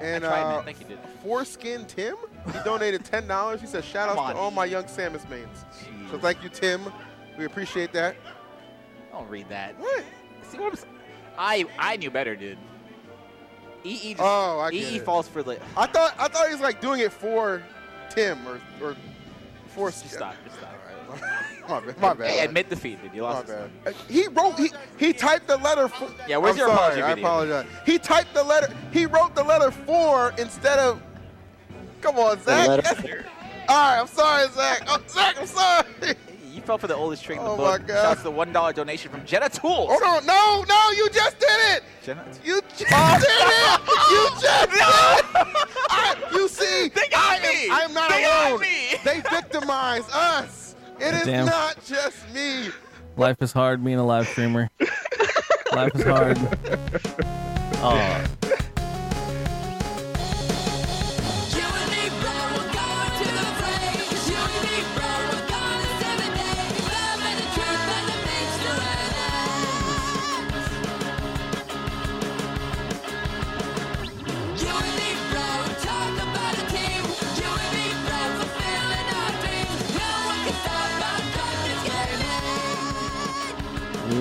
And I tried, uh. Thank you, dude. Foreskin Tim, he donated ten dollars. He said, "Shout out to all my young Samus mains." So thank you, Tim. We appreciate that. Don't read that. What? See what I'm s- I I knew better, dude. EE just Oh, I EE falls for the. I thought I thought he was like doing it for Tim or or for Just stop. Just stop. My bad. My bad. Hey, admit defeat, dude. You My lost. this bad. one. He wrote. He he typed the letter. For, Yeah, where's I'm your sorry, apology I video? apologize. He typed the letter. He wrote the letter for instead of. Come on, Zach. All right, I'm sorry, Zach. Oh, Zach, I'm sorry. You fell for the oldest trick in the Oh book. my God. Shouts the one dollar donation from Jenna Tools. Hold on. No, no, you just did it. Jenna. You just did it. You just did it. I, you see, They got I me. am, I am not They got alone. me. They victimize us. It is Damn. not just me. Life is hard being a live streamer. Life is hard. Oh,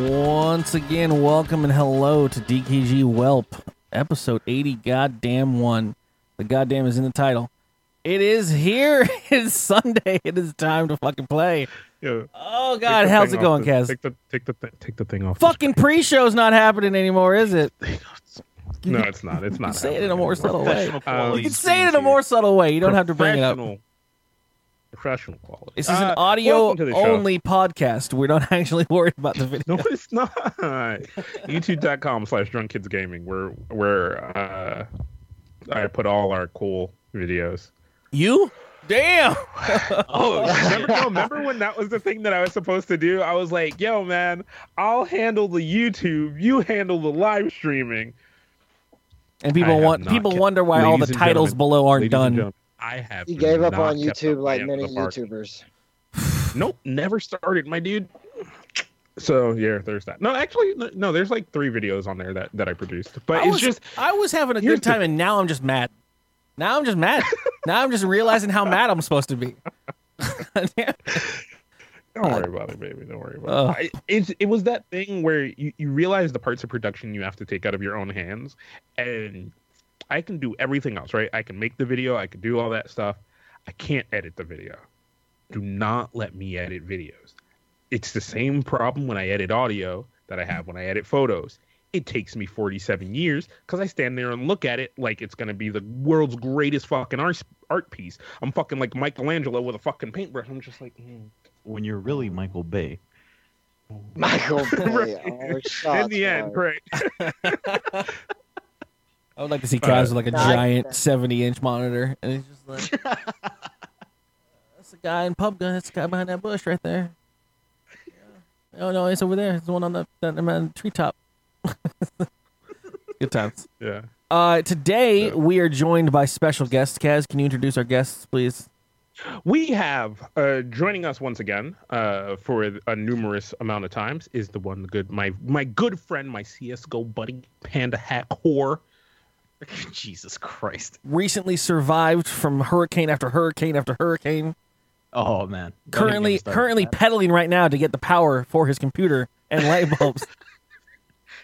once again, welcome and hello to DKG Welp, episode 80, goddamn one. The goddamn is in the title. It is here. It's Sunday. It is time to fucking play. Yeah. Oh god, how's it going, off Kaz? Take the take the th- take the thing off. Fucking pre-show's not happening anymore, is it? No, it's not. It's not. Say it in a more subtle way. Um, You can say it in a more subtle way. You don't have to bring it up. Professional- Professional quality. This is an Uh, audio welcome to the show. only podcast. We're not actually worried about the video. No, it's not. YouTube.com slash drunk kids gaming, where where uh, I put all our cool videos. You? Damn. Oh, remember, no, remember when that was the thing that I was supposed to do? I was like, yo, man, I'll handle the YouTube, you handle the live streaming. And people want people kept- wonder why all the titles below aren't done. Gentlemen, I have He gave up on YouTube up like many end of the bark. YouTubers. Nope, never started, my dude. So yeah, there's that. No, actually, no, no, there's like three videos on there that that I produced, but I it's was, just I was having a here's good the- time, and now I'm just mad. Now I'm just mad. now I'm just realizing how mad I'm supposed to be. Don't worry about it, baby. Don't worry about Ugh. it. I- It's, it was that thing where you, you realize the parts of production you have to take out of your own hands. And I can do everything else, right? I can make the video, I can do all that stuff. I can't edit the video. Do not let me edit videos. It's the same problem when I edit audio that I have when I edit photos. It takes me 47 years because I stand there and look at it like it's going to be the world's greatest fucking art, art piece. I'm fucking like Michelangelo with a fucking paintbrush. I'm just like, mm. when you're really Michael Bay. Michael Bay. Right. Oh, in shots the end, fired. right? I would like to see Kaz with like a Nah, I- giant 70 inch monitor, and he's just like, "That's the guy in PUBG. That's the guy behind that bush right there." Yeah. Oh no, it's over there. It's the one on the that man treetop. good times. Yeah. Uh, today Yeah. we are joined by special guests. Kaz, can you introduce our guests, please? We have uh, joining us once again uh, for a numerous amount of times is the one, good my my good friend, my CS:GO buddy, Panda Hack Whore. Jesus Christ. Recently survived from hurricane after hurricane after hurricane. Oh man. Don't currently currently on pedaling right now to get the power for his computer and light bulbs.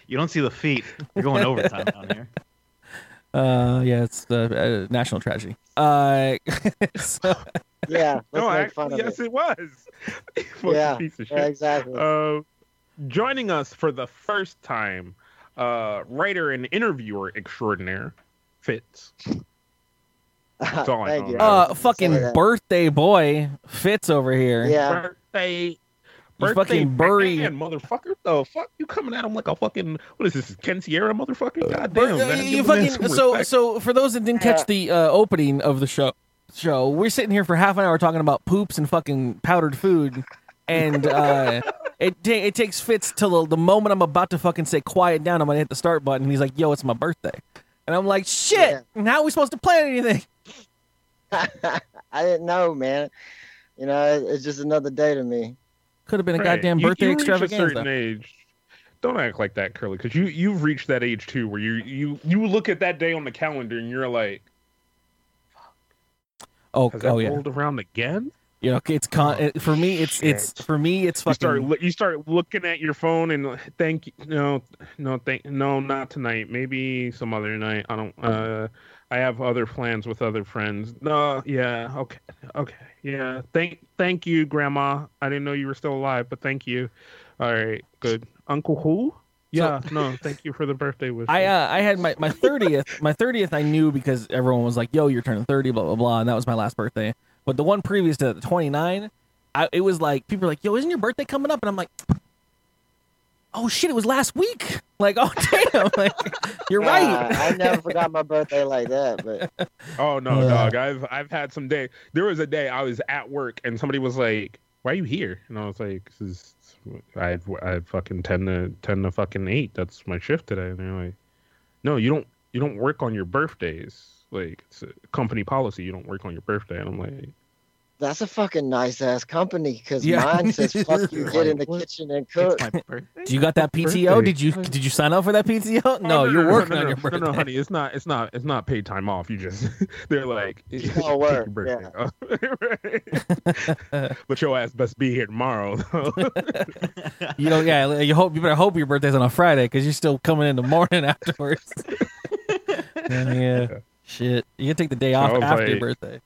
You don't see the feet. You're going overtime down here. uh, yeah, it's the uh, national tragedy. Uh, so, Yeah, let's No, make fun actually, of yes, it. it was. Fucking Yeah, piece of yeah, exactly. Uh, joining us for the first time, uh, writer and interviewer extraordinaire, Fitz. That's all I Thank know. you. uh, fucking that. birthday boy Fitz over here. Yeah, Birthday. Birthday fucking bury- man, motherfucker. The fuck you coming at him like a fucking what is this? Ken Sierra, motherfucker. God damn, uh, man. you Give man fucking so respect. so for those that didn't catch Yeah. the uh, opening of the show show we're sitting here for half an hour talking about poops and fucking powdered food and uh it ta- it takes Fitz till the, the moment I'm about to fucking say quiet down I'm gonna hit the start button he's like yo it's my birthday and I'm like shit Yeah. how are we supposed to plan anything I didn't know, man. You know, it- it's just another day to me. could have been a Right. goddamn You- birthday you reach a extravaganza certain age. don't act like that, Curly, because you you've reached that age too, where you you you look at that day on the calendar and you're like, Oh, has that oh yeah. rolled around again? You know, it's con. it- for me, it's it's for me, it's You start you start looking at your phone and thank you no no thank no not tonight. Maybe some other night. I don't uh I have other plans with other friends. No yeah okay okay yeah. Thank thank you grandma. I didn't know you were still alive but thank you. All right good. Uncle who? Yeah no thank you for the birthday wish I uh, I had my my thirtieth my thirtieth I knew because everyone was like, "Yo, you're turning 30, blah blah blah," and that was my last birthday. But the one previous to the 29, I, it was like people were like, "Yo, isn't your birthday coming up?" And I'm like, "Oh shit, it was last week." Like, oh damn, like you're Uh, right. I never forgot my birthday like that, but Oh no, Yeah. dog! I've I've had some day. There was a day I was at work and somebody was like, "Why are you here?" And I was like, "This is I I fucking ten to ten to fucking eight. That's my shift today." And they're like, "No, you don't you don't work on your birthdays. Like it's a company policy. You don't work on your birthday." And I'm like, that's a fucking nice ass company because Yeah. mine says fuck you, get in the What? kitchen and cook. My birthday. Do you got that PTO? Birthday. Did you did you sign up for that PTO? "Oh, No, you're no, working no, on no, your birthday. No, no, honey, it's not it's not it's not paid time off. You just they're like, all "Take your work, birthday off." But your ass best be here tomorrow. You know, yeah. You hope you better hope your birthday's on a Friday because you're still coming in the morning afterwards. yeah, yeah. Shit, you can take the day off I was after your birthday.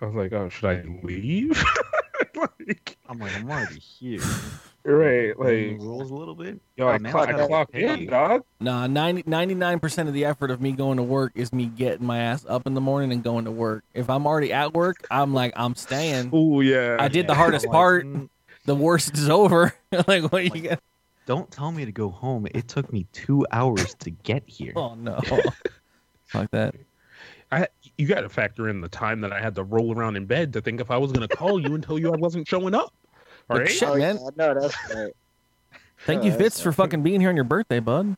I was like, oh, should I leave? like, I'm like, I'm already here. right, like, rules a little bit. yo, I, Oh, man, clock, I I clocked in, dog. Nah, 99 percent of the effort of me going to work is me getting my ass up in the morning and going to work. If I'm already at work, I'm like, I'm staying. Oh yeah. I did the hardest like, part. mm, The worst is over. like, what you Like- get? Don't tell me to go home. It took me two hours to get here. Oh no, like that. I, you got to factor in the time that I had to roll around in bed to think if I was gonna call you and tell you I wasn't showing up. All But right. shit, oh, man. yeah, no, that's great. Thank Oh, you, that's Fitz, for fucking being here on your birthday, bud.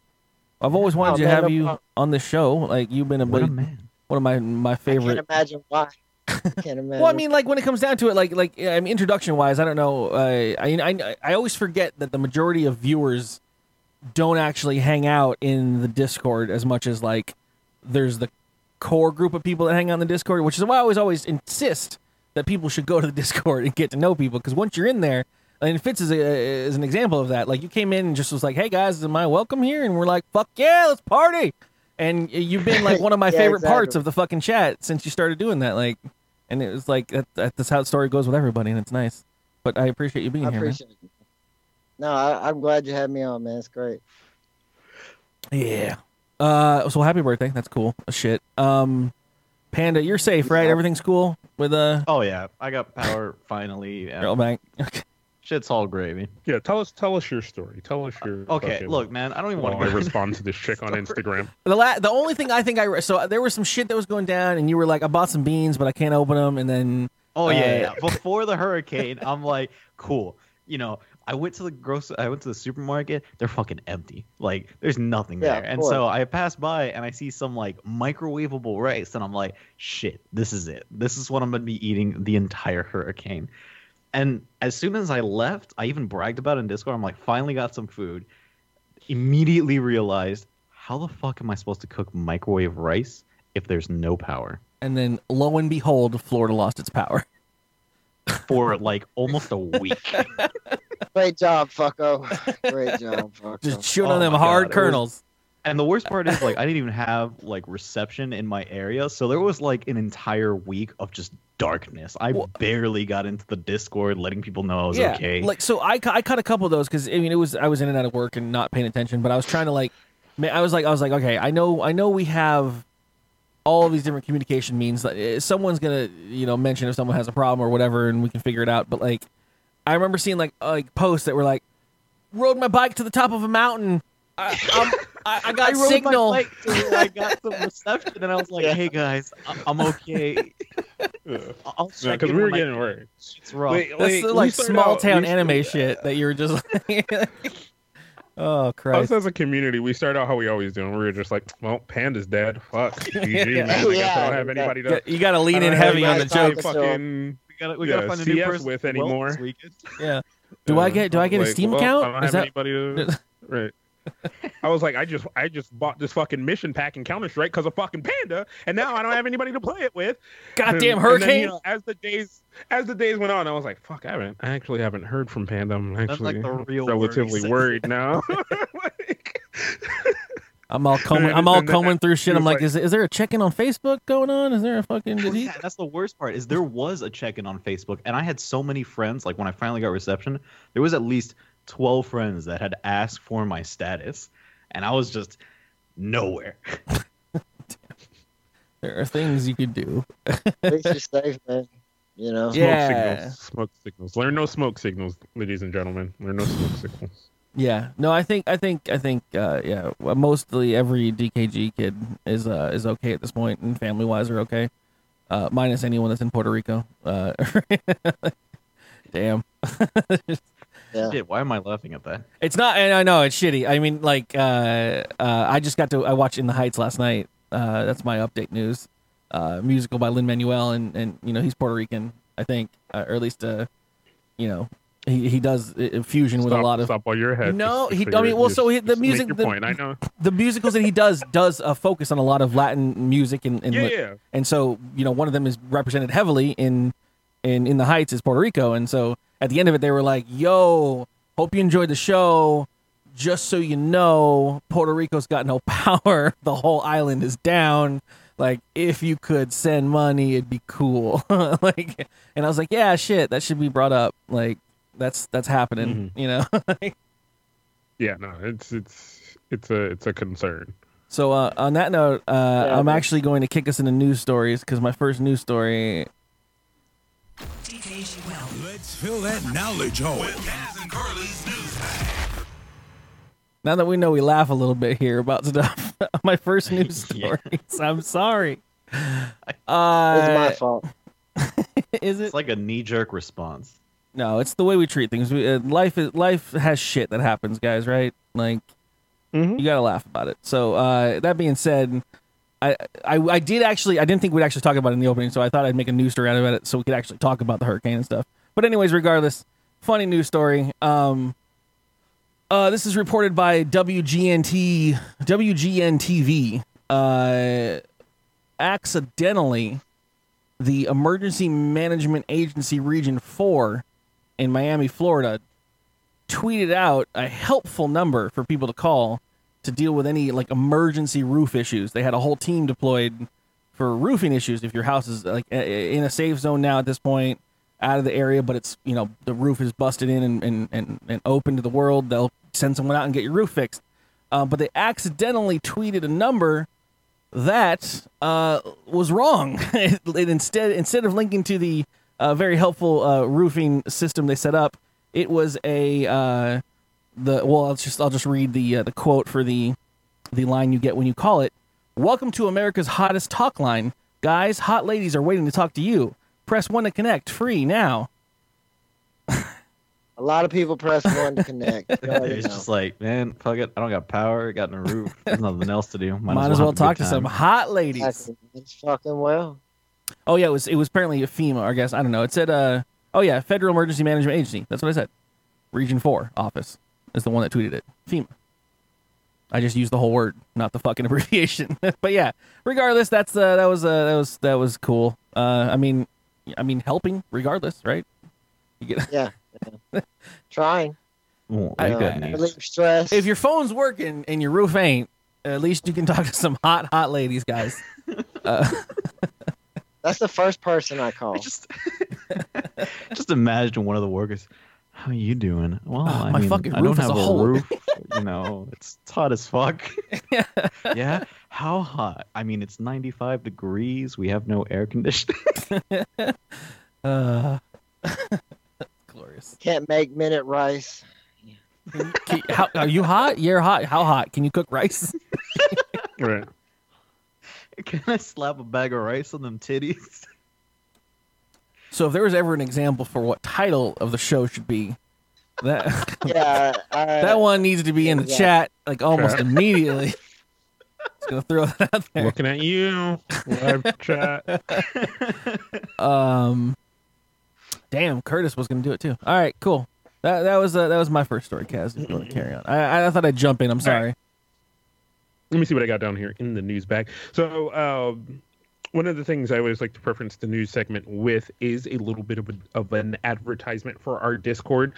I've always wanted Oh, to man, have no you problem. on the show. Like you've been a What a man. one of my my I favorite. can't imagine why. I can't imagine. Well, I mean, like when it comes down to it, like like I mean, introduction wise, I don't know. Uh, I, I I always forget that the majority of viewers don't actually hang out in the Discord as much as like there's the core group of people that hang out in the Discord, which is why I always always insist that people should go to the Discord and get to know people because once you're in there. And Fitz is, a, is an example of that. Like you came in and just was like, "Hey guys, am I welcome here?" And we're like, "Fuck yeah, let's party!" And you've been like one of my Yeah, favorite parts of the fucking chat since you started doing that. Like, and it was like that, that, that's how the story goes with everybody, and it's nice. But I appreciate you being I here, man. it. No, I, I'm glad you had me on, man. It's great. Yeah. Uh, so happy birthday. That's cool. Shit. Um, Panda, you're safe, right? Yeah. Everything's cool with uh, Oh yeah, I got power finally. and Girl Bank. Okay. Shit's all gravy. Yeah. Tell us. Tell us your story. Tell us your. Okay, fucking- look, man, I don't even want While to I go respond to this chick on Instagram. The la- the only thing I think I re- so there was some shit that was going down, and you were like, I bought some beans, but I can't open them, and then Oh yeah, Uh, yeah. Before the hurricane, I'm like, cool. You know, I went to the gross. I went to the supermarket. They're fucking empty. Like, there's nothing Yeah, there. of And so I pass by and I see some like microwavable rice, and I'm like, shit, this is it. This is what I'm gonna be eating the entire hurricane. And as soon as I left, I even bragged about it in Discord. I'm like, finally got some food. Immediately realized, how the fuck am I supposed to cook microwave rice if there's no power? and then lo and behold, Florida lost its power. for like almost a week. Great job, fucko. Great job, fucko. Just shooting Oh on them hard God, it was- kernels. And the worst part is like I didn't even have like reception in my area, so there was like an entire week of just darkness. I Well- barely got into the Discord, letting people know I was yeah, okay. like so I, I cut a couple of those because I mean it was I was in and out of work and not paying attention, but I was trying to like, I was like I was like okay, I know I know we have all of these different communication means that uh, someone's gonna you know mention if someone has a problem or whatever, and we can figure it out. But like, I remember seeing like uh, like posts that were like, rode my bike to the top of a mountain. I, I'm, I, I got I rode signal. my bike to I got some reception, and I was like, "Hey guys, I- I'm okay. I'll check Because in we were when my getting worried. It's rough." Wait, That's wait, the we like small out- town we- anime shit that you were just like. oh Us Christ! as a community, we start out how we always do, and we were just like, "Well, Panda's dead. Fuck, GG, Yeah. man. I guess I don't have anybody to." You got to lean in heavy on the anybody to jokes. Fucking, we gotta, we yeah, gotta find a new person with to anymore. this weekend. Yeah. Do I uh, get do I get a Steam well, account? I don't Is have that anybody to. Right. I was like, I just I just bought this fucking mission pack in Counter Strike because of fucking Panda, and now I don't have anybody to play it with. Goddamn And- and then, hurricane. you know, as the days as the days went on, I was like, fuck, I haven't I actually haven't heard from Panda. I'm actually like the real word relatively worried now. Like- I'm all combing. I'm all then combing through shit. I'm like, like- is is there a check-in on Facebook going on? Is there a fucking? Did Well, he? yeah, that's the worst part. Is there was a check-in on Facebook, and I had so many friends. Like when I finally got reception, there was at least twelve friends that had asked for my status, and I was just nowhere. There are things you could do. At safe, man. You know. Smoke Yeah. signals. Smoke signals. Learn no smoke signals, ladies and gentlemen. Learn no smoke signals. Yeah. No, I think I think I think uh, yeah. Mostly every DKG kid is uh, is okay at this point, and family wise are okay, uh, minus anyone that's in Puerto Rico. Uh, damn. Yeah. Shit, why am I laughing at that? It's not, and I know it's shitty. I mean, like, uh, uh, I just got to I watched In the Heights last night. Uh, that's my update news. Uh, musical by Lin Manuel, and and you know he's Puerto Rican, I think, uh, or at least uh, you know, he he does uh, fusion with a lot of stop while you're ahead. No, he- I mean, well, so he- the just make music- Your the- point. I know. the musicals that he does does uh, focus on a lot of Latin music and and, Yeah, yeah. and so you know one of them is represented heavily in in in the Heights is Puerto Rico, and so at the end of it they were like, "Yo, hope you enjoyed the show. Just so you know, Puerto Rico's got no power. The whole island is down. Like if you could send money, it'd be cool. like, and I was like, yeah, shit, that should be brought up. Like that's that's happening. You know." Yeah, no, it's it's it's a it's a concern. So uh, on that note, uh, Yeah, I'm man. actually going to kick us into news stories because my first news story. Let's fill that knowledge hole. With Kaz and Curly's news. Now that we know we laugh a little bit here about stuff, my first news Yeah. stories. I'm sorry. Uh, It's Uh, my fault. is it? It's like a knee-jerk response. No, it's the way we treat things. We, uh, life is life has shit that happens, guys. Right? Like Mhm. you gotta laugh about it. So uh, that being said, I, I I did actually I didn't think we'd actually talk about it in the opening, so I thought I'd make a news story out of it so we could actually talk about the hurricane and stuff. But anyways, regardless, funny news story. Um, uh, this is reported by WGNT WGN TV. Uh, accidentally, the Emergency Management Agency Region Four in Miami, Florida, tweeted out a helpful number for people to call to deal with any like emergency roof issues. They had a whole team deployed for roofing issues. If your house is like in a safe zone now at this point, out of the area, but it's you know the roof is busted in and and, and, and open to the world, they'll send someone out and get your roof fixed. Uh, but they accidentally tweeted a number that uh, was wrong. it, it instead instead of linking to the uh, very helpful uh, roofing system they set up, it was a uh, the well. I'll just I'll just read the uh, the quote for the the line you get when you call it. Welcome to America's hottest talk line, guys. Hot ladies are waiting to talk to you. Press one to connect, free now. A lot of people press one to connect. You It's know. just like, man, fuck it. I don't got power. Got no roof. There's nothing else to do. Might, Might as well have a talk to some hot ladies. Exactly. It's fucking well. Oh yeah, it was it was apparently a FEMA. I guess I don't know. It said uh oh yeah, Federal Emergency Management Agency. That's what I said. Region Four office is the one that tweeted it. FEMA. I just used the whole word, not the fucking abbreviation. but yeah, regardless, that's uh, that was uh, that was that was cool. Uh, I mean, I mean helping regardless, right? You get Yeah. yeah. Trying. Well, I- we got I- news. Relieve stress. if your phone's working and your roof ain't, at least you can talk to some hot hot ladies, guys. Uh, That's the first person I call. I just just imagine one of the workers. How are you doing? Well, Oh, I my mean, fucking I roof don't is have a a, hole." roof. you know, it's, it's hot as fuck. yeah. How hot? I mean, it's 95 degrees. We have no air conditioning. uh, glorious. Can't make minute rice. Can- how, are you hot? You're hot. How hot? Can you cook rice? Right. Can I slap a bag of rice on them titties? So if there was ever an example for what title of the show should be, that Yeah. I, that one needs to be in the Yeah. chat like almost Chat. immediately. Just gonna throw that out there. Looking at you, live chat. Um, damn, Curtis was gonna do it too. All right, cool. That that was uh, that was my first story, Kaz. If you want to carry on, I I thought I'd jump in. I'm sorry. Let me see what I got down here in the news bag. So, uh, one of the things I always like to preference the news segment with is a little bit of, a, of an advertisement for our Discord.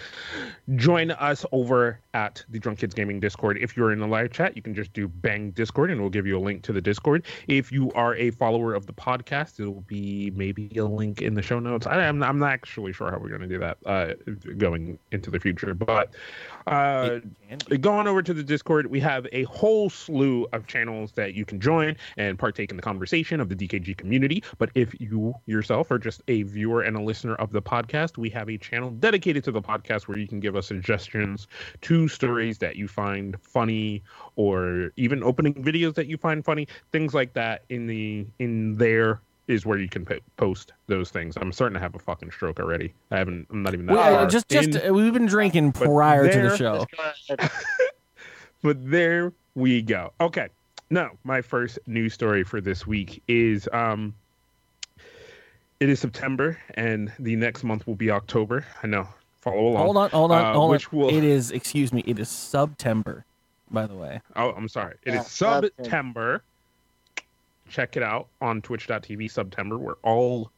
Join us over at the Drunk Kids Gaming Discord. If you're in the live chat, you can just do bang Discord and we'll give you a link to the Discord. If you are a follower of the podcast, it will be maybe a link in the show notes. I, I'm, I'm not actually sure how we're going to do that uh, going into the future, but uh, going over to the Discord, we have a whole slew of channels that you can join and partake in the conversation of the DKG community. But if you yourself are just a viewer and a listener of the podcast, we have a channel dedicated to the podcast where you can give us suggestions to stories that you find funny or even opening videos that you find funny, things like that in the in there is where you can po- post those things. I'm starting to have a fucking stroke already. I haven't. I'm not even that Well, far just just in. uh, we've been drinking prior to the show. but there we go. Okay. Now, my first news story for this week is um it is September and the next month will be October. I know. Follow along. Hold on, hold on, Uh, hold which on. will It is, excuse me, it is September, by the way. Oh, I'm sorry. It Yeah, is September. September. Check it out on twitch.tv September where all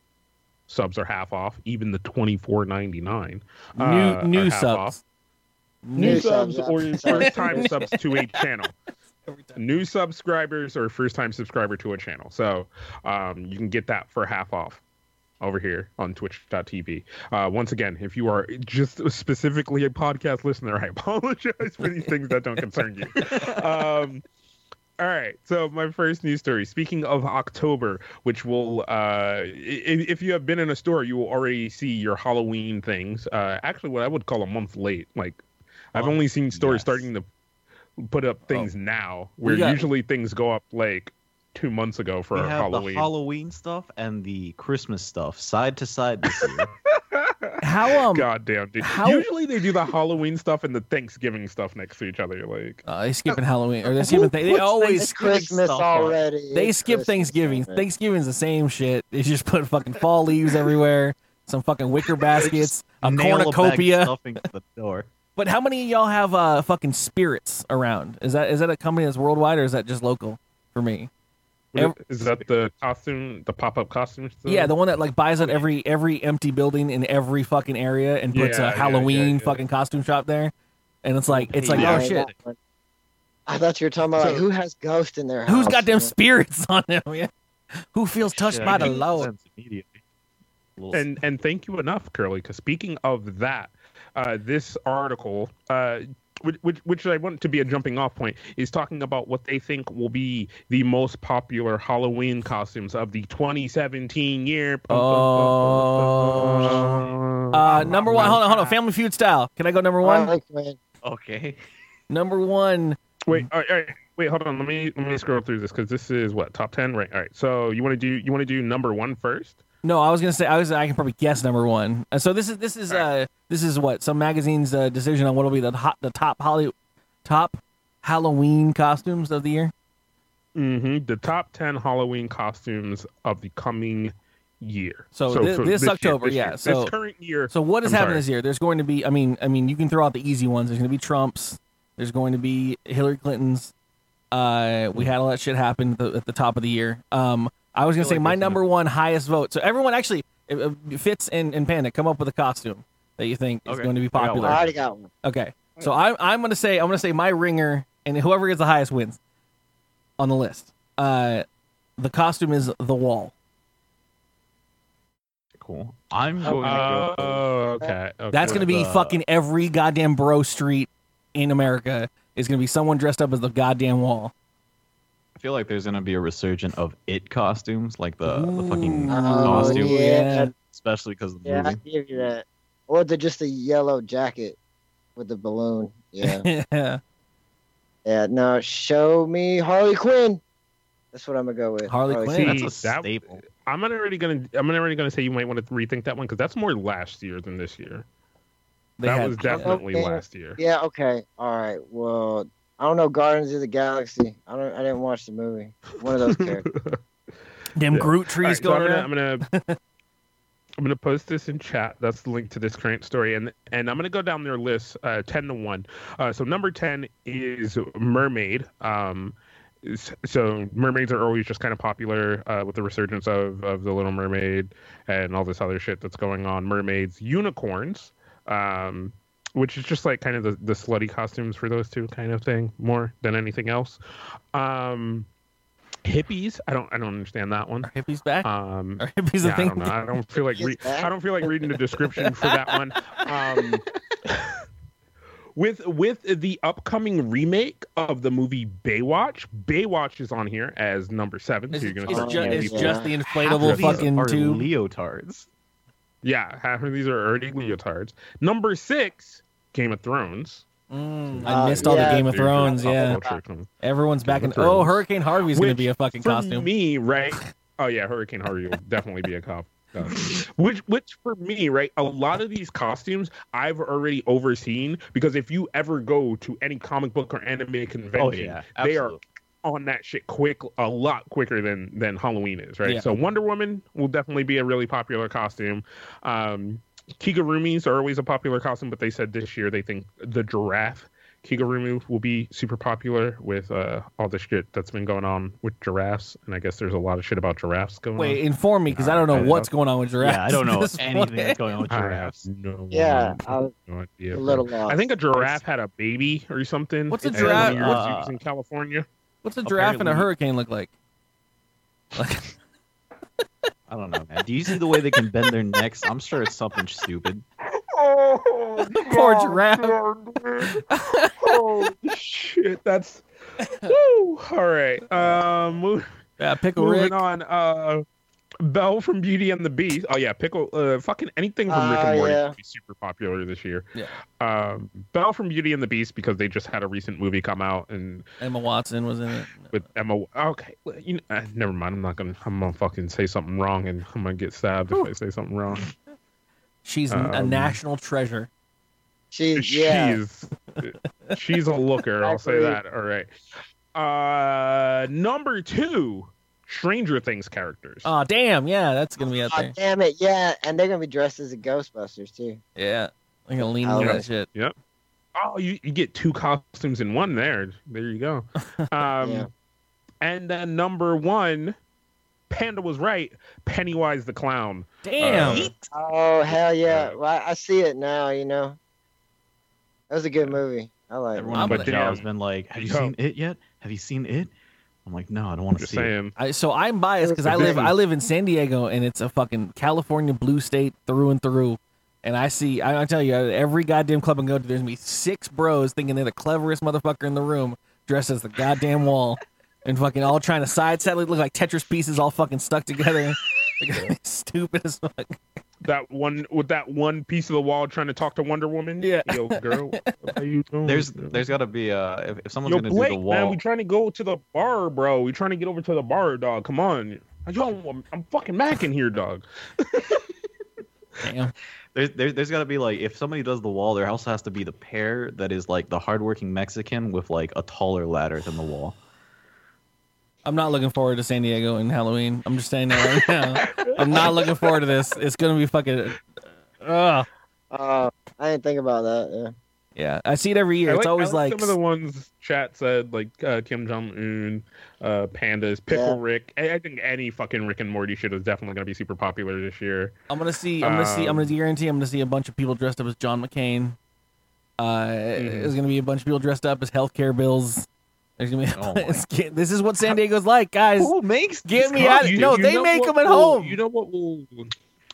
subs are half off, even the 24.99. New uh, new subs. New New subs, subs or your first time subs to a channel. New subscribers or first time subscriber to a channel. So um, you can get that for half off over here on twitch.tv. Uh, once again, if you are just specifically a podcast listener, I apologize for these things that don't concern you. Um, all right. So my first news story. Speaking of October, which will, uh, if, if you have been in a store, you will already see your Halloween things. Uh, actually, what I would call a month late. Like, I've only seen stores yes. starting to put up things now, where got- usually things go up like two months ago for we have Halloween. the Halloween stuff and the Christmas stuff side to side this year. How um God damn, dude. how- Usually they do the Halloween stuff and the Thanksgiving stuff next to each other. Like, uh, they skipping Halloween or they skipping th- they always It's Christmas stuff on. already. they skip Christmas Thanksgiving. already. Thanksgiving's the same shit. They just put fucking fall leaves everywhere, some fucking wicker baskets, a Nail bag cornucopia. stuffing the door. But how many of y'all have uh fucking spirits around? Is that is that a company that's worldwide or is that just local for me? Is that the costume, the pop up costumes? Yeah, the one that like buys out every every empty building in every fucking area and puts Yeah, a Halloween yeah, yeah. fucking costume shop there. And it's like it's like Yeah. oh shit. I thought you were talking about like, who has ghosts in their house. who's got them man? spirits on them? Yeah, who feels touched Shit, by the get Lord? sense immediately. Little and and thank you enough, Curly. Because speaking of that, uh, this article, uh, which, which which I want to be a jumping off point, is talking about what they think will be the most popular Halloween costumes of the 2017 year. Oh. Uh, number one, hold on, hold on. Family Feud style. Can I go number one? Harley Okay. Number one. Wait, all right, all right, wait, hold on. Let me let me scroll through this because this is what top 10, right? All right. So you want to do you want to do number one first? No, I was gonna say I was. I can probably guess number one. Uh, So this is this is uh this is what some magazine's uh, decision on what will be the hot the top Holly top Halloween costumes of the year. Mm-hmm. The top 10 Halloween costumes of the coming year. So thi- for this year, October, this yeah, year, so- this current year. So what is I'm happening sorry. this year? There's going to be. I mean, I mean, you can throw out the easy ones. There's going to be Trump's. There's going to be Hillary Clinton's. Uh, we had all that shit happen at the, at the top of the year. Um, I was gonna say like my number one highest vote. So everyone actually, if, if Fitz and, and Panda come up with a costume that you think is going to be I got I already got one. Okay, so I'm I'm gonna say I'm gonna say my ringer, and whoever gets the highest wins on the list. Uh, the costume is the wall. Cool. I'm going to Oh, go. okay. okay. That's gonna be the- fucking every goddamn bro street in America is gonna be someone dressed up as the goddamn wall. I feel like there's gonna be a resurgence of it costumes, like the, the fucking Ooh, Oh, costume, yeah. especially because of the Yeah, I movie. give you that. Or the just the yellow jacket with the balloon. Yeah. Yeah, yeah. No, show me Harley Quinn. That's what I'm gonna go with. Harley Quinn? See, That's a that- staple. I'm not already gonna I'm already gonna say you might want to rethink that one because that's more last year than this year. they that had- was definitely Okay. last year. Yeah. Okay. All right. Well, I don't know Guardians of the Galaxy. I don't. I didn't watch the movie. One of those characters. them Yeah. Groot trees right, so going I'm gonna, I'm gonna I'm gonna post this in chat. That's the link to this current story, and and I'm gonna go down their list, uh, ten to one. Uh, so number ten is Mermaid. Um, so mermaids are always just kind of popular uh, with the resurgence of of the Little Mermaid and all this other shit that's going on. Mermaids, unicorns, um, which is just like kind of the the slutty costumes for those two kind of thing more than anything else. Um, hippies, I don't I don't understand that one. Are hippies back? Um, Are hippies yeah, a I thing? don't know. I don't feel like re- I don't feel like reading the description for that one. Um, with with the upcoming remake of the movie Baywatch, Baywatch is on here as number seven. It's, so you're gonna it's, start ju- it's just the inflatable of these fucking are tube. leotards. Yeah, half of these are already leotards. Number six, Game of Thrones. Mm, I Uh, missed all yeah. the Game of Thrones. Yeah, culture. everyone's back in. of Oh, Hurricane Harvey's gonna be a fucking costume. for costume. me, right? Oh yeah, Hurricane Harvey will definitely be a cop. Uh, which, which for me, right? A lot of these costumes I've already overseen because if you ever go to any comic book or anime convention, Oh yeah, they are absolutely. On that shit quick, a lot quicker than than Halloween is, right? Yeah. So Wonder Woman will definitely be a really popular costume. Um, Kigurumis are always a popular costume, but they said this year they think the giraffe Kigurumi will be super popular with uh, all the shit that's been going on with giraffes, and I guess there's a lot of shit about giraffes going Wait, on. inform me because I don't know I- what's going on with giraffes. Yeah, I don't know anything point. that's going on with giraffes. no, Yeah, I no idea. a little lost. I think a giraffe had a baby or something. What's a giraffe? one of your Uh, zoos in California? What's a giraffe and a hurricane look like? Like, I don't know, man. Do you see the way they can bend their necks? I'm sure it's something stupid. Oh, Poor giraffe. oh shit, that's. Woo. All right. Um, move, yeah, pickle moving Rick. on. Uh, Belle from Beauty and the Beast. Oh yeah, pickle. Uh, fucking anything from Rick and Morty yeah. would be super popular this year. Yeah. Um, Belle from Beauty and the Beast because they just had a recent movie come out and Emma Watson was in it. with Emma. Okay, well, you know, uh, never mind. I'm not gonna. I'm gonna fucking say something wrong and I'm gonna get stabbed if I say something wrong. She's n- a Um, national treasure. She, yeah. She's she's a looker. I I'll say that. All right. Uh, number two, Stranger Things characters. Oh damn, yeah, that's gonna be out Oh, there. damn it, yeah, and they're gonna be dressed as the Ghostbusters too. Yeah, I'm gonna lean Oh, into okay. that shit. Yep. Oh, you, you get two costumes in one there. There you go. Um, Yeah. and then number one, Panda was right. Pennywise the clown. Damn. Uh, Oh hell yeah! Well, I- I see it now. You know, that was a good movie. I like. Everyone it. on But my job has been like, "Have you Yo. seen it yet? Have you seen it?" I'm like, "No, I don't want to just see it." I, so I'm biased because I live I live in San Diego and it's a fucking California blue state through and through. And I see, I, I tell you, every goddamn club I go to, there's gonna be six bros thinking they're the cleverest motherfucker in the room, dressed as the goddamn wall, and fucking all trying to side settle, look like Tetris pieces all fucking stuck together. Like, stupid as fuck. That one with that one piece of the wall trying to talk to Wonder Woman. Yeah. Yo, girl, what are you doing? There's girl? there's got to be uh if, if someone's Yo, gonna Blake, do the wall. man, wall. we trying to go to the bar, bro. We trying to get over to the bar, dog. Come on. Yo, I'm, I'm fucking macking here, dog. Damn. There's there, there's got to be like if somebody does the wall, there also has to be the pair that is like the hardworking Mexican with like a taller ladder than the wall. I'm not looking forward to San Diego and Halloween. I'm just saying that right now. I'm not looking forward to this. It's gonna be fucking. Ugh. Oh, I didn't think about that. Yeah. Yeah, I see it every year. I It's like- I always like some of the ones chat said, like uh, Kim Jong Un, uh, Pandas, Pickle Yeah. Rick. I, I think any fucking Rick and Morty shit is definitely gonna be super popular this year. I'm gonna see. I'm gonna see. I'm Um, gonna guarantee. I'm gonna see a bunch of people dressed up as John McCain. Uh, Mm-hmm. There's gonna be a bunch of people dressed up as healthcare bills. There's gonna be. Oh my this is what San Diego's like, guys. Who makes Get me Huh? out! You- No, you they make them at will- home. You know what will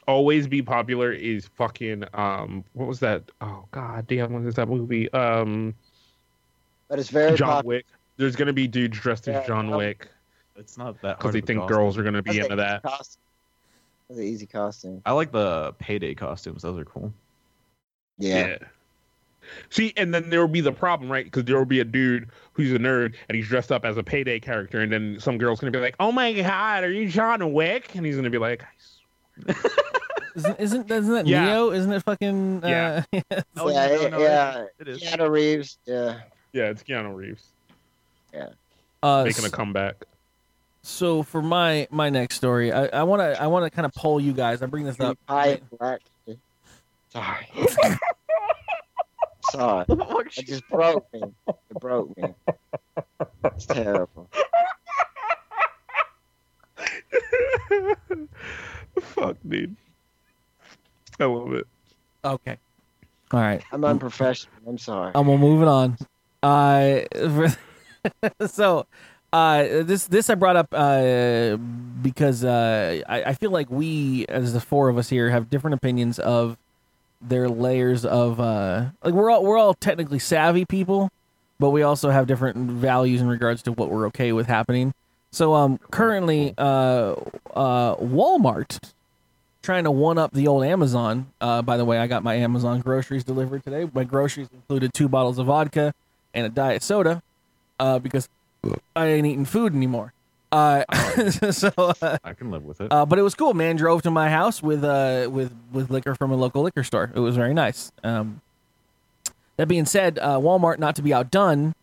always be popular is fucking um what was that? Oh god damn, what is that movie? Um But it's very John popular. Wick. There's gonna be dudes dressed as Yeah, John um, Wick It's not that because they think costume. girls are gonna be That's into easy that. costume. That's an easy costume. I like the payday costumes. Those are cool. Yeah. See, and then there will be the problem, right? Because there will be a dude who's a nerd and he's dressed up as a payday character, and then some girl's gonna be like, "Oh my god, are you John Wick?" And he's gonna be like, Isn't isn't isn't that Yeah. Neo? Isn't it fucking? Uh, Yeah. Oh, yeah, no, no, yeah. It is. Keanu Reeves. Yeah. "Yeah, it's Keanu Reeves Yeah. uh, making a comeback." So for my my next story, I I want to I want to kind of poll you guys. I bring this up. Pie black. Sorry. Sorry. It just broke me. It broke me. It's terrible. Fuck, dude. I love it. Okay. All right. I'm unprofessional. I'm sorry. I'm gonna move it on. Uh, so, uh, this this I brought up uh because uh I, I feel like we as the four of us here have different opinions of their layers of uh like we're all we're all technically savvy people, but we also have different values in regards to what we're okay with happening. So um currently uh uh Walmart trying to one up the old Amazon. Uh, by the way, I got my Amazon groceries delivered today. My groceries included two bottles of vodka and a diet soda uh, because I ain't eating food anymore. Uh, so, uh, I can live with it. uh, but it was cool. Man drove to my house with uh with with liquor from a local liquor store. It was very nice. Um, that being said, uh, Walmart, not to be outdone,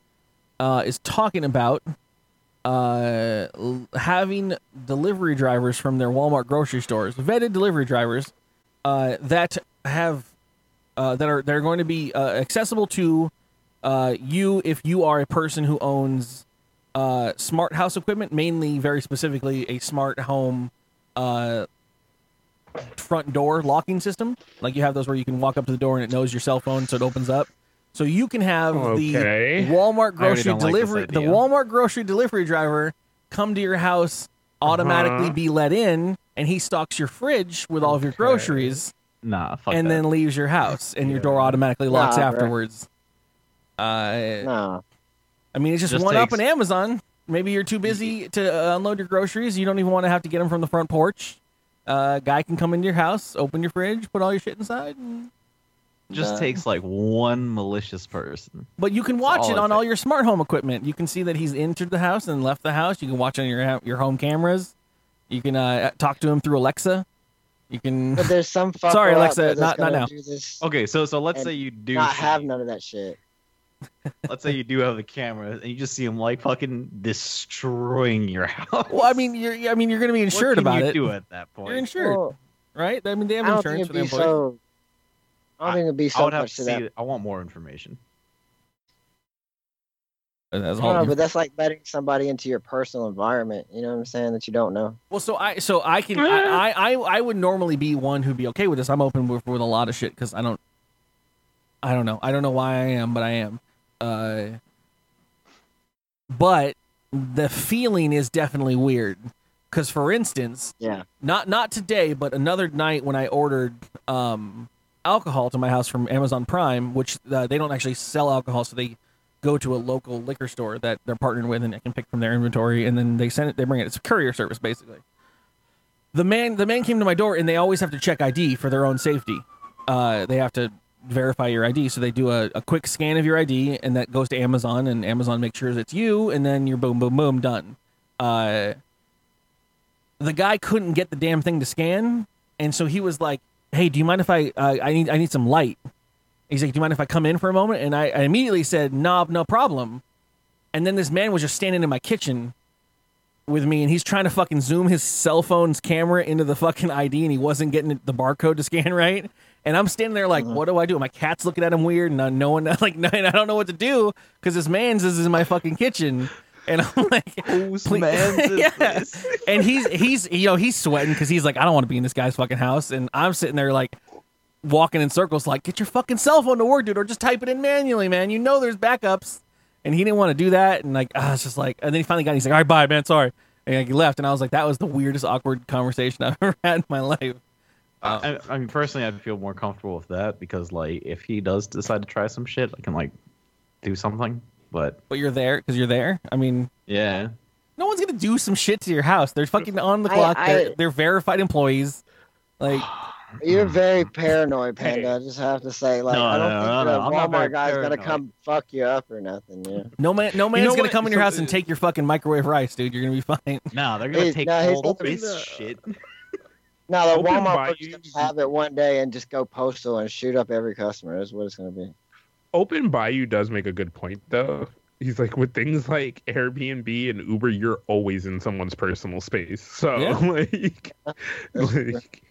uh, is talking about uh, having delivery drivers from their Walmart grocery stores, vetted delivery drivers, uh, that have uh, that are that are going to be uh, accessible to uh, you if you are a person who owns uh, smart house equipment, mainly very specifically a smart home uh, front door locking system. Like you have those where you can walk up to the door and it knows your cell phone, so it opens up. So you can have Okay. the Walmart grocery don't like delivery, the. Walmart grocery delivery driver come to your house, automatically Uh-huh. be let in, and he stocks your fridge with all of your Okay. groceries, nah, fuck and that. then leaves your house, and your door automatically locks Nah, bro. afterwards. Uh, Nah. I mean, it's just, Just one up takes- on Amazon. Maybe you're too busy to uh, unload your groceries. You don't even want to have to get them from the front porch. Uh, guy can come into your house, open your fridge, put all your shit inside, and... just Nah. takes like one malicious person. but you can watch it it on all your smart home equipment. You can see that he's entered the house and left the house. You can watch on your your home cameras. You can uh, talk to him through Alexa. You can. But there's some Sorry, Alexa, not- not now. Okay, so so let's say you do not see- have none of that shit. Let's say you do have the camera and you just see him like fucking destroying your house. Well, I mean, you're I mean you're going to be insured what can about you it. do at that point? You're insured, Well, right? I mean, they have insurance for it'd the employees. so. I don't think it'd be I so would have much to to see. that. I want more information. That's No, all. no, but that's like letting somebody into your personal environment. You know what I'm saying? That you don't know. Well, so I so I can I, I I I would normally be one who'd be okay with this. I'm open with, with a lot of shit because I don't I don't know I don't know why I am, but I am. Uh, but the feeling is definitely weird. Because for instance, Yeah. not not today, but another night when I ordered um, alcohol to my house from Amazon Prime, which uh, they don't actually sell alcohol, so they go to a local liquor store that they're partnered with, and I can pick from their inventory, and then they send it. They bring it. It's a courier service, basically. The man, the man came to my door, and they always have to check ID for their own safety. Uh, they have to verify your ID, so they do a, a quick scan of your ID, and that goes to Amazon, and Amazon makes sure it's you, and then you're boom, boom, boom, done. Uh, the guy couldn't get the damn thing to scan, and so he was like, "Hey, do you mind if I uh, I need I need some light?" He's like, "Do you mind if I come in for a moment?" And I, I immediately said, "No, no problem." And then this man was just standing in my kitchen with me, and he's trying to fucking zoom his cell phone's camera into the fucking ID, and he wasn't getting the barcode to scan right. And I'm standing there like, "What do I do?" My cat's looking at him weird, and no one like, I don't know what to do because this man's is in my fucking kitchen. And I'm like, Whose man's is Yeah. this? and he's he's you know he's sweating because he's like I don't want to be in this guy's fucking house, and I'm sitting there like walking in circles like get your fucking cell phone to work, dude, or just type it in manually, man. You know there's backups, and he didn't want to do that, and like ah, it's just like, and then he finally got, he's like, all right, bye, man, sorry, and like, he left, and I was like, that was the weirdest awkward conversation I've ever had in my life. Uh, I, I mean, personally, I'd feel more comfortable with that because, like, if he does decide to try some shit, I can like do something. But But you're there because you're there. I mean, yeah, no one's gonna do some shit to your house. They're fucking on the I- clock. I- they're, they're verified employees. Like, You're very hmm. paranoid, Panda. I just have to say, like, No, I don't no, think no, the no, I'm not very Walmart guy's gonna come fuck you up or nothing. Yeah. no man, no man's know gonna what? come in your house and take your fucking microwave rice, dude. You're gonna be fine. no, they're gonna Hey, take no, he's all this shit. Now the Open Walmart Bayou- workers gonna have it one day and just go postal and shoot up every customer. Is what it's gonna be. Open Bayou does make a good point though. he's like with things like Airbnb and Uber, you're always in someone's personal space. So Yeah. like, like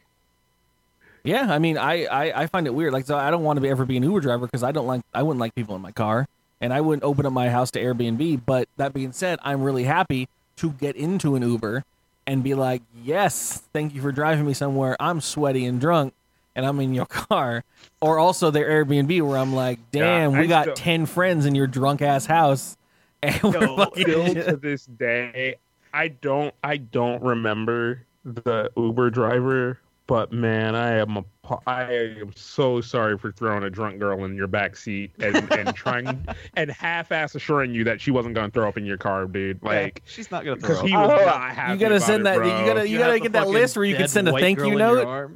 Yeah, I mean, I, I, I find it weird. Like, so I don't want to be, ever be an Uber driver because I don't like, I wouldn't like people in my car, and I wouldn't open up my house to Airbnb. But that being said, I'm really happy to get into an Uber and be like, yes, thank you for driving me somewhere. I'm sweaty and drunk, and I'm in your car. Or also their Airbnb where I'm like, damn, I we got still- ten friends in your drunk ass house, and we're fucking. still to this day, I don't I don't remember the Uber driver, but man, I am a I am so sorry for throwing a drunk girl in your back seat and, and trying and half-ass assuring you that she wasn't going to throw up in your car, dude. Like she's not gonna because throw he up. was Oh, not happy you gotta about send it, that. bro. You gotta you, You gotta get that list where you can send a thank you note.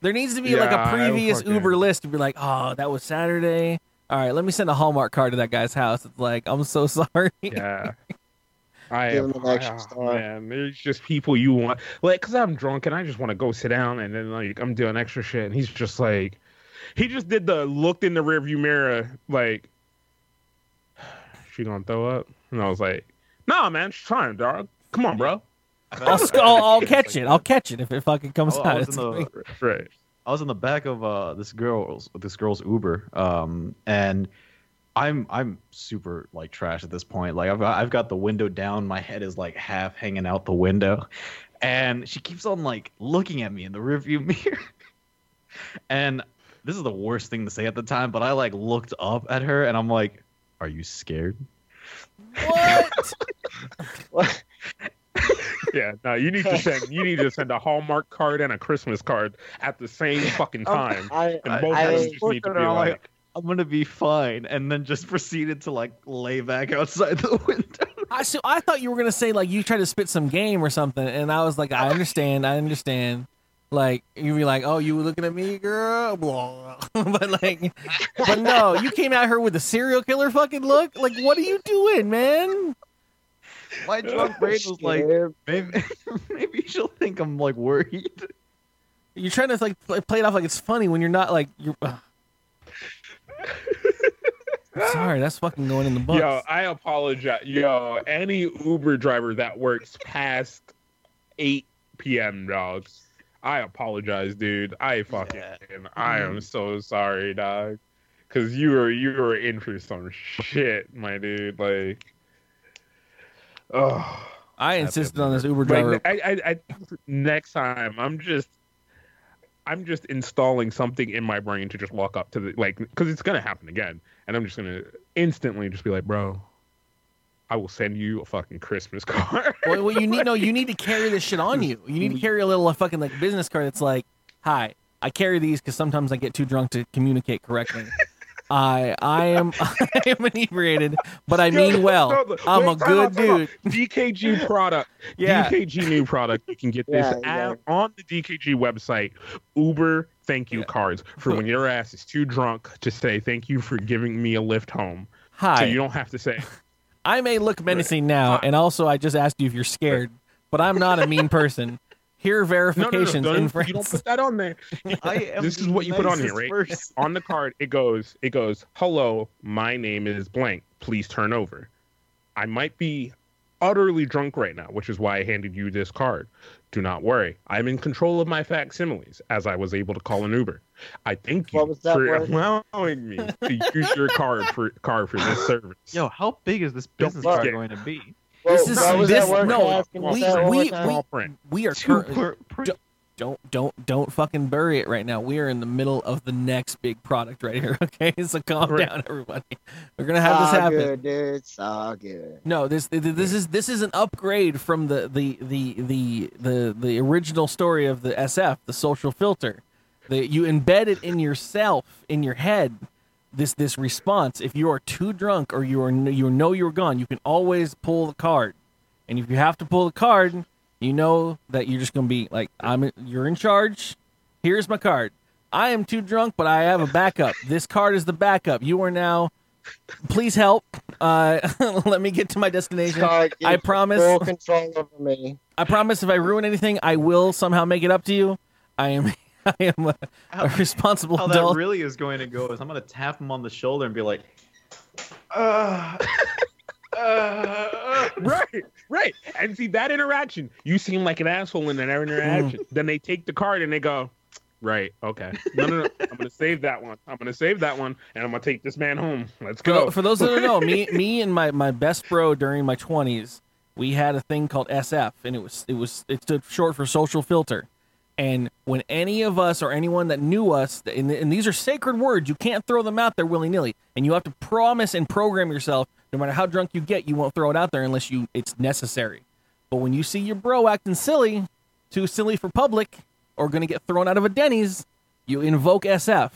There needs to be like a previous fucking- Uber list to be like, oh, that was Saturday. All right, let me send a Hallmark card to that guy's house. It's like, I'm so sorry. Yeah. I Give am, him an extra ah, star. man. There's just people you want, like, cause I'm drunk and I just want to go sit down, and then like I'm doing extra shit, and he's just like, he just did the looked in the rearview mirror, like, she gonna throw up, and I was like, nah, man, she's fine, dog. Come on, bro. I'll, sc- I'll, I'll catch it. I'll catch it if it fucking comes Oh, I out. was in the Right. I was in the back of uh this girl's this girl's Uber, um, and I'm I'm super like trash at this point. Like I've got, I've got the window down, my head is like half hanging out the window, and she keeps on like looking at me in the rearview mirror, and this is the worst thing to say at the time, but I like looked up at her and I'm like, "Are you scared?" what? What? Yeah, no, you need to send you need to send a Hallmark card and a Christmas card at the same fucking um, time. I, And I- both I of them was just need to be at her, like, like, I'm gonna be fine, and then just proceeded to like lay back outside the window. I so I thought you were gonna say like you tried to spit some game or something, and I was like, I understand, I understand. Like you'd be like, oh, you were looking at me, girl, but like, but no, you came at her with a serial killer fucking look. Like, what are you doing, man? My drunk brain was like, maybe, maybe she'll think I'm like worried. You're trying to like play, play it off like it's funny when you're not like you're. Ugh. Sorry, that's fucking going in the books. Yo, I apologize. Yo, any Uber driver that works past 8 p.m., dog. I apologize, dude. I fucking, I am so sorry, dog. Cause you were you were in for some shit, my dude. Like, oh, I insisted on this Uber like driver. I, I, I, next time I'm just, I'm just installing something in my brain to just walk up to the like, cause it's gonna happen again, and I'm just gonna instantly just be like, bro, I will send you a fucking Christmas card. well, well, you need no, you need to carry this shit on you. You need to carry a little uh, fucking like business card that's like, "Hi, I carry these because sometimes I get too drunk to communicate correctly. I I am I am inebriated, but I mean well. I'm a Wait, time good out, dude. DKG product. Yeah. DKG new product. You can get this Yeah, yeah. at- on the DKG website. Uber thank you cards for when your ass is too drunk to say thank you for giving me a lift home. So Hi, you don't have to say. I may look menacing now, and also I just asked you if you're scared, but I'm not a mean person. Here are No, no, no, verifications don't- you don't put that on there. I am this is what you put on here, nicest right? person. On the card, it goes, it goes, hello, my name is blank. Please turn over. I might be utterly drunk right now, which is why I handed you this card. Do not worry. I'm in control of my facsimiles as I was able to call an Uber. I thank you What was that for word? allowing me to use your card for card for this service. Yo, how big is this business card going to be? This is this that no. you We that we, we we are Two cur- per, per, Don't- don't don't don't fucking bury it right now. We are in the middle of the next big product right here. Okay, so calm Right. down, everybody. We're gonna have this happen. good, dude. It's all good. No, this this is this is an upgrade from the the the the the, the original story of the SF, the social filter. That you embed it in yourself, in your head. This this response. If you are too drunk or you are you know you're gone, you can always pull the card. And if you have to pull the card, you know that you're just gonna be like, I'm you're in charge. Here's my card. I am too drunk, but I have a backup. This card is the backup. You are now. Please help. Uh, let me get to my destination. Card I promise. Full control over me. I promise. If I ruin anything, I will somehow make it up to you. I am. I am a, a responsible how that really is going to go is I'm going to tap him on the shoulder and be like, uh, uh, right, right. And see that interaction, you seem like an asshole in that interaction. then they take the card and they go, right, okay. No, no, no. I'm gonna save that one. I'm gonna save that one, and I'm gonna take this man home. Let's go. tho- for those that don't know, me, me and my, my best bro during my twenties, we had a thing called SF, and it was it was it stood short for social filter. And when any of us or anyone that knew us, and, these are sacred words, you can't throw them out there willy nilly, and you have to promise and program yourself. No matter how drunk you get, you won't throw it out there unless you it's necessary. But when you see your bro acting silly, too silly for public, or to get thrown out of a Denny's, you invoke SF.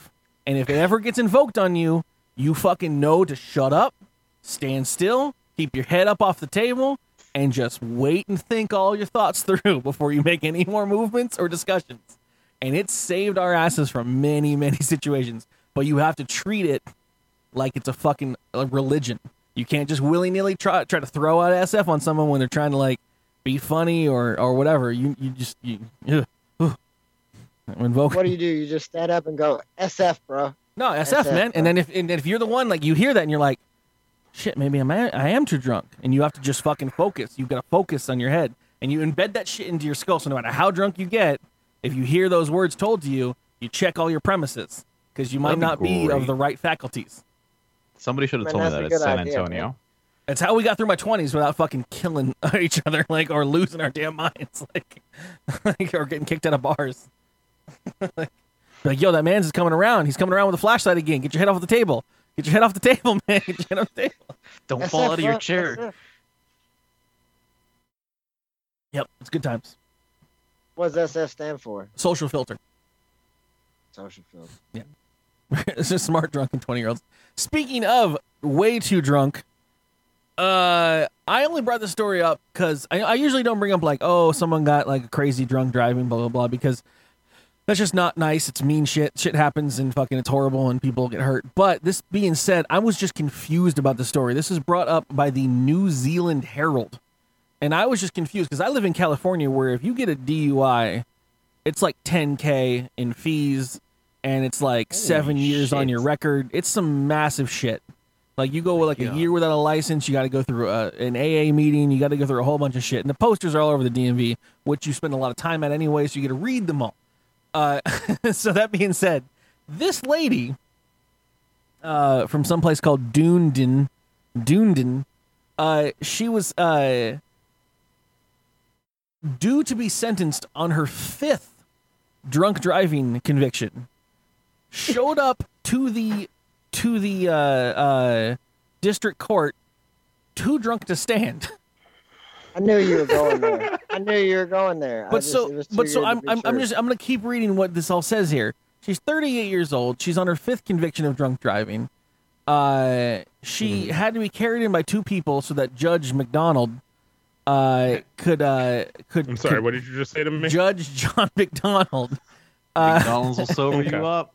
And if it ever gets invoked on you, you fucking know to shut up, stand still, keep your head up off the table, and just wait and think all your thoughts through before you make any more movements or discussions. And it saved our asses from many, many situations. But you have to treat it like it's a fucking religion. You can't just willy nilly try try to throw out SF on someone when they're trying to like be funny or or whatever. You you just you ugh, ugh. invoke. What do you do? You just stand up and go SF, bro. No, SF, SF, man. And then if and if you're the one like you hear that and you're like, shit, maybe I'm a- I am too drunk, and you have to just fucking focus. You've got to focus on your head, and you embed that shit into your skull. So no matter how drunk you get, if you hear those words told to you, you check all your premises because you might That'd not be of the right faculties. Somebody should have told me that a at San idea, Antonio. man. That's how we got through my twenties without fucking killing each other, like or losing our damn minds, like, like or getting kicked out of bars. like, like, yo, that man's is coming around. He's coming around with a flashlight again. Get your head off the table. Get your head off the table, man. Get your head off the table. Don't SF, fall out of your chair. Yep, it's good times. What does SF stand for? Social filter. Social filter. Yeah. it's just smart drunken 20 year olds. Speaking of way too drunk, uh, I only brought the story up because I, I usually don't bring up like, oh, someone got like a crazy drunk driving, blah blah blah, because that's just not nice. It's mean shit. Shit happens and fucking it's horrible and people get hurt. But this being said, I was just confused about the story. This is brought up by the New Zealand Herald, and I was just confused because I live in California, where if you get a DUI, it's like 10k in fees and it's like seven years on your record. It's some massive shit. Like you go with like Yeah. a year without a license, you got to go through uh, a, an AA meeting, you got to go through a whole bunch of shit, and the posters are all over the DMV, which you spend a lot of time at anyway, so you get to read them all. Uh, so that being said, this lady uh, from some place called Dunedin, Dunedin, uh, she was uh, due to be sentenced on her fifth drunk driving conviction. Showed up to the to the uh, uh, district court too drunk to stand. I knew you were going there. I knew you were going there. But just- so, it was too but so I'm, I'm, I'm just, I'm gonna keep reading what this all says here. She's 38 years old. She's on her fifth conviction of drunk driving. Uh, she Mm-hmm. had to be carried in by two people so that Judge McDonald, uh, could, uh, could. I'm sorry. could- What did you just say to me? Judge John McDonald, uh, McDonald's will sober Okay. you up.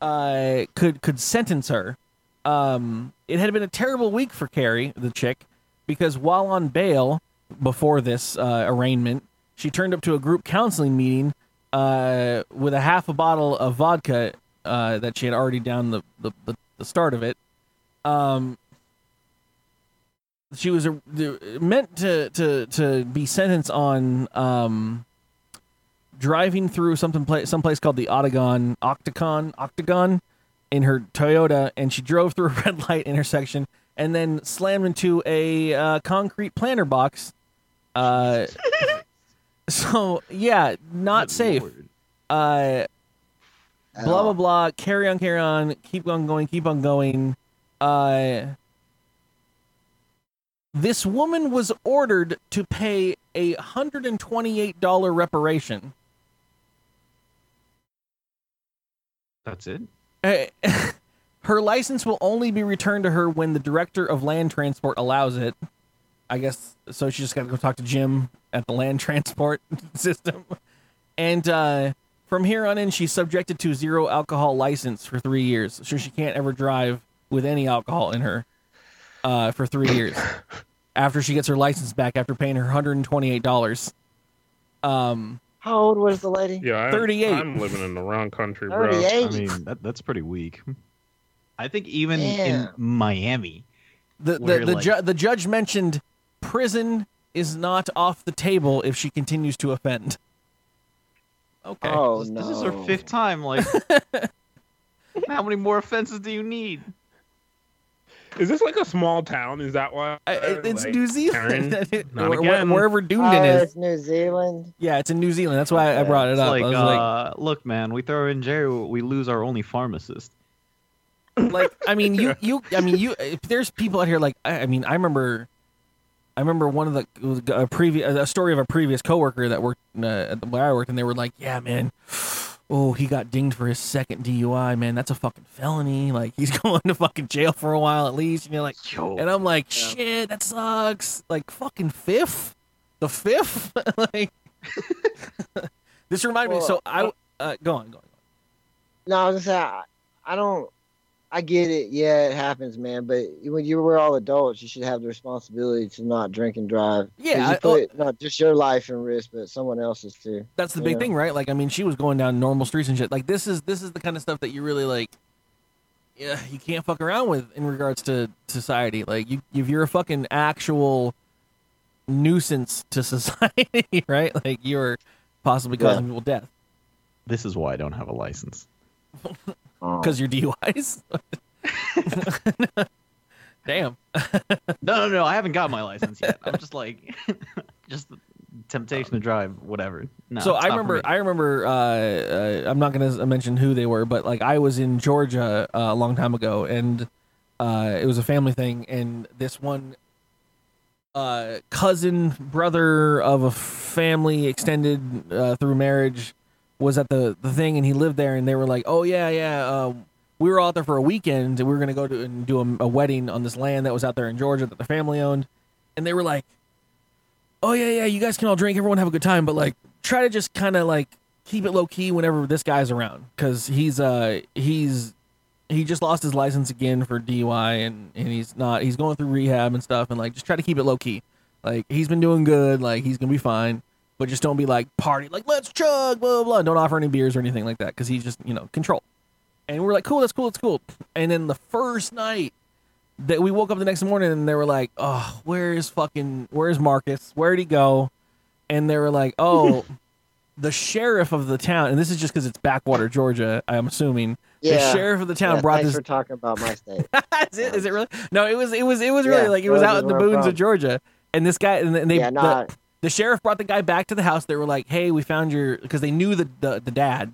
uh, could could sentence her. Um, it had been a terrible week for Carrie, the chick, because while on bail before this uh, arraignment, she turned up to a group counseling meeting uh, with a half a bottle of vodka uh, that she had already down the, the, the, the start of it. Um, she was a, the, meant to, to, to be sentenced on um, driving through something pla- some place called the Octagon Octagon Octagon in her Toyota, and she drove through a red light intersection and then slammed into a uh, concrete planter box. Uh, so yeah, not Good safe. lord. Uh, At blah blah blah. Carry on, carry on. Keep on going. Keep on going. Uh, this woman was ordered to pay a hundred and twenty-eight dollar reparation. That's it. Uh, her license will only be returned to her when the director of land transport allows it. I guess so. She just got to go talk to Jim at the land transport system, and uh, from here on in, she's subjected to zero alcohol license for three years, so she can't ever drive with any alcohol in her uh, for three years. after she gets her license back, after paying her hundred and twenty-eight dollars. Um, How old was the lady? Yeah, I'm, 38. I'm living in the wrong country, bro. 38. I mean, that, that's pretty weak. I think even in Miami, the the the, like- ju- the judge mentioned prison is not off the table if she continues to offend. Okay. Oh this, no. this is her fifth time. Like, how many more offenses do you need? Is this like a small town? Is that why? I- it's like, New Zealand. Karen, not Where- again. wherever Oh, is. it's New Zealand. Yeah, it's in New Zealand. That's why I brought it It's up. like, I was uh, look, man, we throw her in jail, we lose our only pharmacist. like, like, I mean, you, you, I mean, you. If there's people out here like, I, I mean, I remember, I remember one of the a previous a story of a previous coworker that worked uh, at the where I worked, and they were like, yeah, man. Oh, he got dinged for his second DUI, man. That's a fucking felony. Like he's going to fucking jail for a while at least. And you're like, Yo, and I'm like, shit, that sucks. Like fucking fifth, the fifth. like this reminded me. So I uh, go on, go on. No, I was gonna say I, I don't. I get it. Yeah, it happens, man. But when you were all adults, you should have the responsibility to not drink and drive. Yeah, you I- put not just your life in risk, but someone else's too. That's the big Yeah. thing, right? Like, I mean, she was going down normal streets and shit. Like, this is this is the kind of stuff that you really like. Yeah, you can't fuck around with in regards to society. Like, you if you're a fucking actual nuisance to society, right? Like, you're possibly Yeah. causing people death this is why I don't have a license. Oh. because you're DUIs. Damn. No, no, no, I haven't got my license yet. I'm just like, just the temptation to drive, whatever. No, so I not for remember, me. I remember. Uh, uh, I'm not gonna mention who they were, but like I was in Georgia uh, a long time ago, and uh, it was a family thing, and this one uh, cousin, brother of a family extended uh, through marriage, was at the the thing, and he lived there, and they were like, "Oh yeah, yeah." Uh, we were out there for a weekend, and we were gonna go to and do a, a wedding on this land that was out there in Georgia that the family owned, and they were like, oh yeah, yeah, you guys can all drink, everyone have a good time, but like try to just kind of like keep it low key whenever this guy's around, because he's uh he's he just lost his license again for DUI, and and he's not he's going through rehab and stuff, and like just try to keep it low key. Like he's been doing good, like he's gonna be fine, but just don't be like party like let's chug blah blah blah. Don't offer any beers or anything like that, because he's just you know control. And we're like cool, that's cool, that's cool. And then the first night that we woke up the next morning and they were like, "Oh, where is fucking where's Marcus? Where'd he go?" And they were like, "Oh, the sheriff of the town." And this is just because it's backwater Georgia, I'm assuming. The sheriff of the town Yeah, brought thanks this. for talking about my state. is, it, is it really? No, it was. It was. It was really Yeah, like it was out in the boons of. Georgia. And this guy, and they, Yeah, the, nah. The sheriff brought the guy back to the house. They were like, "Hey, we found your," because they knew the, the the dad,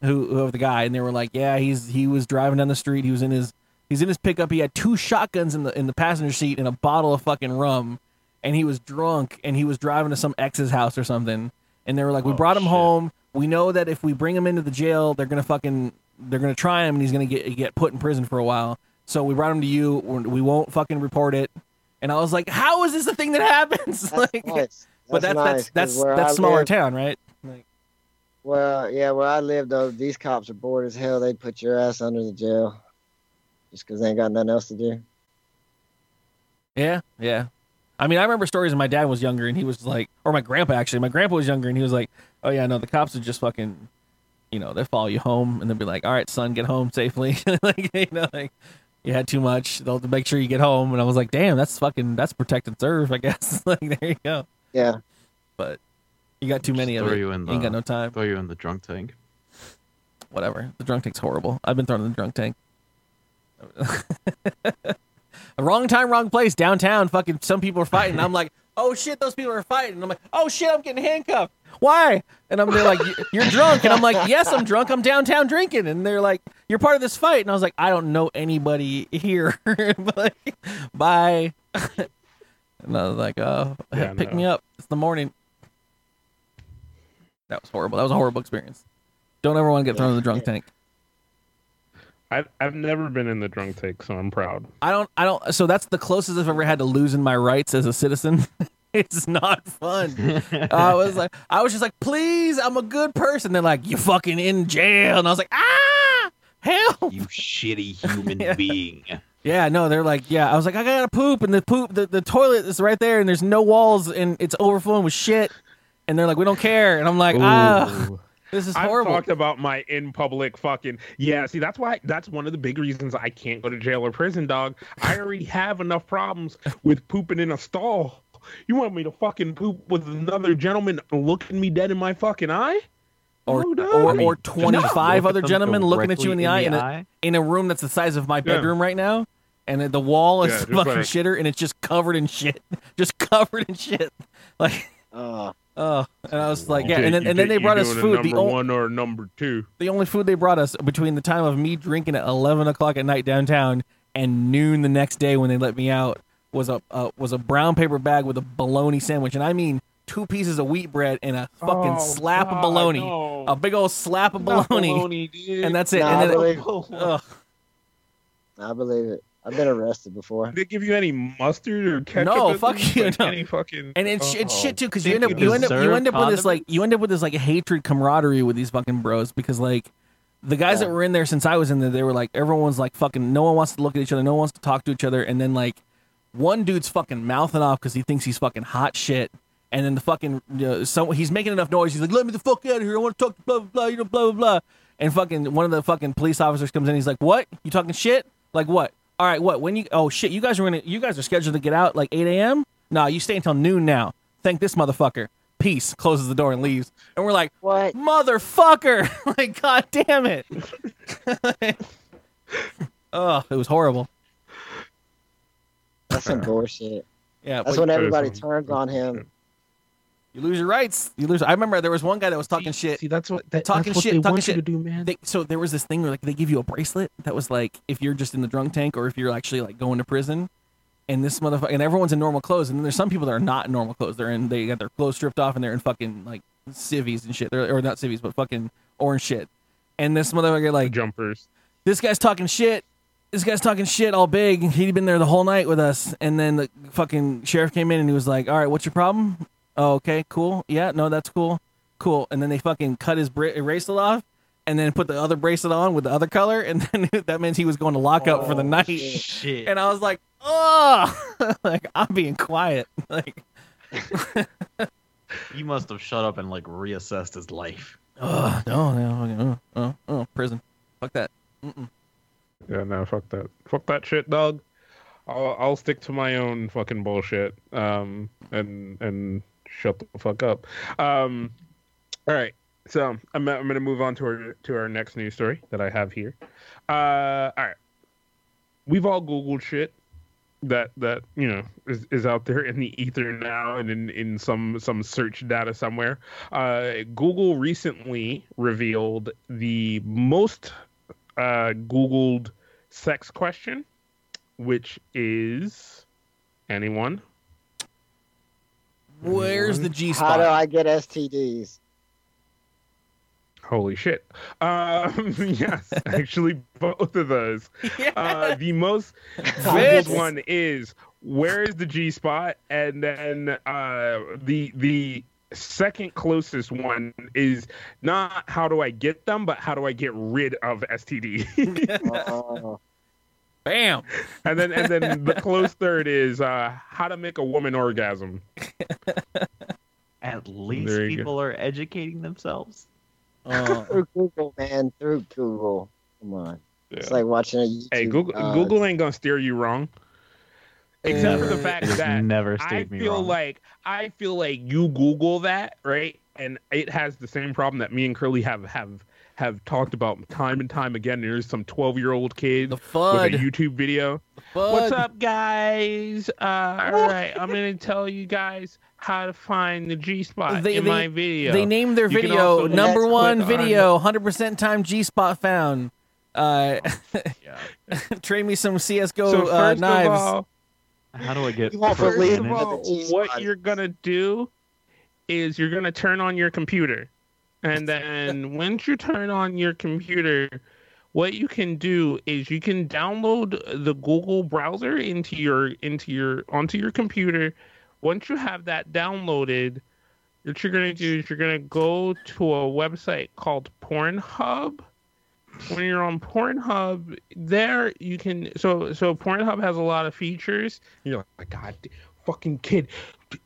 who, who of the guy, and they were like, "Yeah, he's he was driving down the street. He was in his he's in his pickup. He had two shotguns in the in the passenger seat and a bottle of fucking rum, and he was drunk and he was driving to some ex's house or something. And they were like, "We Oh, brought him shit. home. We know that if we bring him into the jail, they're gonna fucking they're gonna try him and he's gonna get get put in prison for a while. So we brought him to you. We're- won't fucking report it." And I was like, "How is this a thing that happens?" Like, nice. But that's nice, that's that's that's smaller town, right? Like, Well, yeah, where I live though, these cops are bored as hell. They'd put your ass under the jail just because they ain't got nothing else to do. yeah, yeah. I mean, I remember stories when my dad was younger and he was like, or my grandpa actually. My grandpa was younger and he was like, "Oh yeah, no, the cops would just fucking, you know, they follow you home and they'll be like, all right, son, get home safely.' like, you know, like you had too much, they'll make sure you get home." And I was like, "Damn, that's fucking, that's protect and serve, I guess." like, there you go. Yeah. But you got too many of throw it. you in ain't got the- no time. Throw you in the drunk tank. whatever. The drunk tank's horrible. I've been thrown in the drunk tank. wrong time, wrong place. Downtown, fucking some people are fighting. I'm like, oh shit, those people are fighting. And I'm like, oh shit, I'm getting handcuffed. Why? And I'm they're like, "You- you're drunk. And I'm like, yes, I'm drunk. I'm downtown drinking. And they're like, you're part of this fight. And I was like, I don't know anybody here. but like, bye. And I was like, oh, Yeah, pick no. me up. It's the morning. That was horrible. That was a horrible experience. Don't ever want to get thrown in the drunk tank. I've I've never been in the drunk tank, so I'm proud. I don't. I don't. So that's the closest I've ever had to losing my rights as a citizen. it's not fun. I was like, I was just like, please, I'm a good person. They're like, you fucking in jail, and I was like, ah, hell. You shitty human Yeah. being. Yeah, no, they're like, yeah. I was like, I gotta poop, and the poop, the, the toilet is right there, and there's no walls, and it's overflowing with shit. And they're like, we don't care, and I'm like, ah. This is horrible. I've talked about my in public fucking yeah. See, that's why that's one of the big reasons I can't go to jail or prison, dog. I already have enough problems with pooping in a stall. You want me to fucking poop with another gentleman looking me dead in my fucking eye? Or No, or, I mean, or 25 look other gentlemen looking at you in the eye in a, in a room that's the size of my Yeah. bedroom right now and the wall is Yeah, fucking like- shitter and it's just covered in shit. Just covered in shit. Like Uh, oh and i was like yeah and then, you and then they brought us doing a food. The, Number o- one or number two. the only food they brought us between the time of me drinking at 11 o'clock at night downtown and noon the next day when they let me out was a uh, was a brown paper bag with a bologna sandwich. And i mean two pieces of wheat bread and a fucking Oh, slap of God, bologna no. a big old slap of Not bologna, bologna, and that's it Nah, I and then believe- ugh. I believe it. I've been arrested before. Did they give you any mustard or ketchup? No, fuck least? you, Like no. Any fucking And it's it's shit too because you end up you you end up you end up with this like you end up with this like hatred camaraderie with these fucking bros because like the guys that were in there since I was in there they were like everyone's like fucking no one wants to look at each other no one wants to talk to each other and then like one dude's fucking mouthing off because he thinks he's fucking hot shit and then the fucking uh, so he's making enough noise. He's like let me the fuck out of here. I want to talk to blah blah blah you know blah blah blah. And fucking one of the fucking police officers comes in. He's like what? You talking shit? Like what? All right what? When you oh shit you guys are gonna you guys are scheduled to get out like 8 a.m nah you stay until noon now. Thank this motherfucker. Peace. Closes the door and leaves. And we're like What? motherfucker. Like god damn it. Oh it was horrible. That's some bullshit. yeah That's when everybody turns on him. You lose your rights you lose i remember there was one guy that was talking shit See, that's what that, Talking that's what shit, they talking want shit. you to do, man. they, so there was this thing where like they give you a bracelet that was like if you're just in the drunk tank or if you're actually like going to prison and this motherfucker and everyone's in normal clothes and then there's some people that are not in normal clothes they're in they got their clothes stripped off and they're in fucking like civvies and shit they're, or not civvies but fucking orange shit and this motherfucker like jumpers. this guy's talking shit. This guy's talking shit all big. He'd been there the whole night with us, and then the fucking sheriff came in and he was like, "All right, what's your problem? Oh, okay, cool. Yeah, no, that's cool, cool." And then they fucking cut his bra- bracelet off, and then put the other bracelet on with the other color, and then that means he was going to lock up for the oh, night. Shit. And I was like, "Oh, like I'm being quiet." Like, He must have shut up and like reassessed his life. oh no, no, oh, oh, oh, prison. Fuck that. Mm-mm. Yeah, no, fuck that. Fuck that shit, dog. I'll I'll stick to my own fucking bullshit. Um, and and shut the fuck up. Um, all right. So I'm I'm gonna move on to our to our next news story that I have here. Uh, all right. We've all googled shit that that you know is, is out there in the ether now and in in some some search data somewhere. Uh, Google recently revealed the most uh, Googled sex question, which is anyone? Where's the G spot? How do? I get STDs? Holy shit. Um, yes, actually, both of those. Uh, the most Googled Fits. one is where is the G spot, and then uh, the the second closest one is not how do I get them, but how do I get rid of STD. Oh, Bam. and then and then the close third is uh, how to make a woman orgasm. At least There you go. people are educating themselves. Uh, through Google, man, through Google. Come on. It's like watching a YouTube. Hey, Google uh, Google ain't gonna steer you wrong. Except for the fact that never I stayed me feel wrong. like I feel like you Google that right, and it has the same problem that me and Curly have have have talked about time and time again. There's some 12 year old kid with a YouTube video. What's up, guys? Uh, all right, I'm gonna tell you guys how to find the G spot in they- my video. They named their You video number one video, 100% time G spot found. Uh, Yeah. trade me some CS:GO so uh, first knives. of all, How do I get? You won't first of all, what you're gonna do is you're gonna turn on your computer, and then once you turn on your computer, what you can do is you can download the Google browser into your into your onto your computer. Once you have that downloaded, what you're gonna do is you're gonna go to a website called Pornhub. When you're on Pornhub, there you can so so Pornhub has a lot of features. You're like, my God, fucking kid.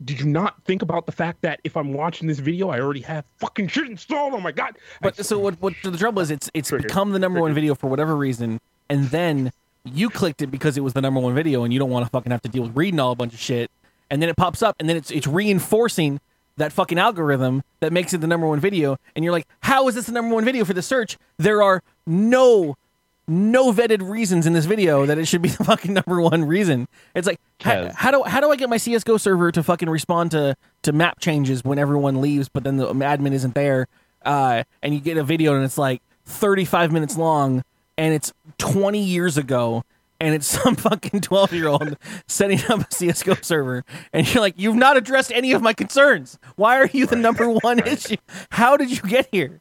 Did you not think about the fact that if I'm watching this video, I already have fucking shit installed? Oh my god! But so what? What the trouble is? It's it's Triggered. become the number one video for whatever reason, and then you clicked it because it was the number one video, and you don't want to fucking have to deal with reading all a bunch of shit, and then it pops up, and then it's it's reinforcing that fucking algorithm that makes it the number one video, and you're like, how is this the number one video for the search? There are no no vetted reasons in this video that it should be the fucking number one reason. It's like how, how do how do I get my CS:GO server to fucking respond to to map changes when everyone leaves, but then the admin isn't there, uh, and you get a video and it's like 35 minutes long and it's 20 years ago. And it's some fucking 12 year old setting up a CSGO server. And you're like, you've not addressed any of my concerns. Why are you the number one issue? How did you get here?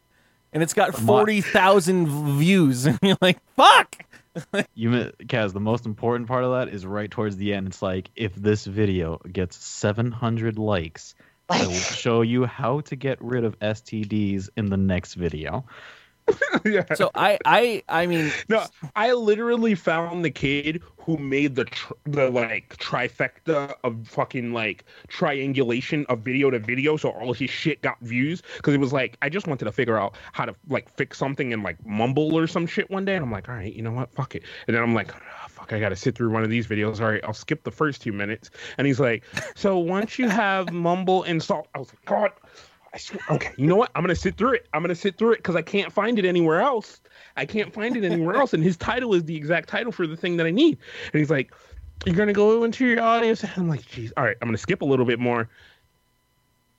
And it's got 40,000 views. And you're like, fuck. You, Kaz, the most important part of that is right towards the end. It's like if this video gets 700 likes, I will show you how to get rid of STDs in the next video. yeah. So I, I, I mean, No, I literally found the kid who made the tr- the like trifecta of fucking like triangulation of video to video, so all his shit got views. Because it was like I just wanted to figure out how to like fix something and like Mumble or some shit one day, and I'm like, all right, you know what, fuck it. And then I'm like, "Ah, fuck, I gotta sit through one of these videos. All right, I'll skip the first two minutes. And he's like, so once you have Mumble installed, I was like, God. I swear, okay, you know what? I'm gonna sit through it. I'm gonna sit through it because I can't find it anywhere else. I can't find it anywhere else. And his title is the exact title for the thing that I need. And he's like, You're gonna go into your audience. And I'm like, Geez, all right, I'm gonna skip a little bit more.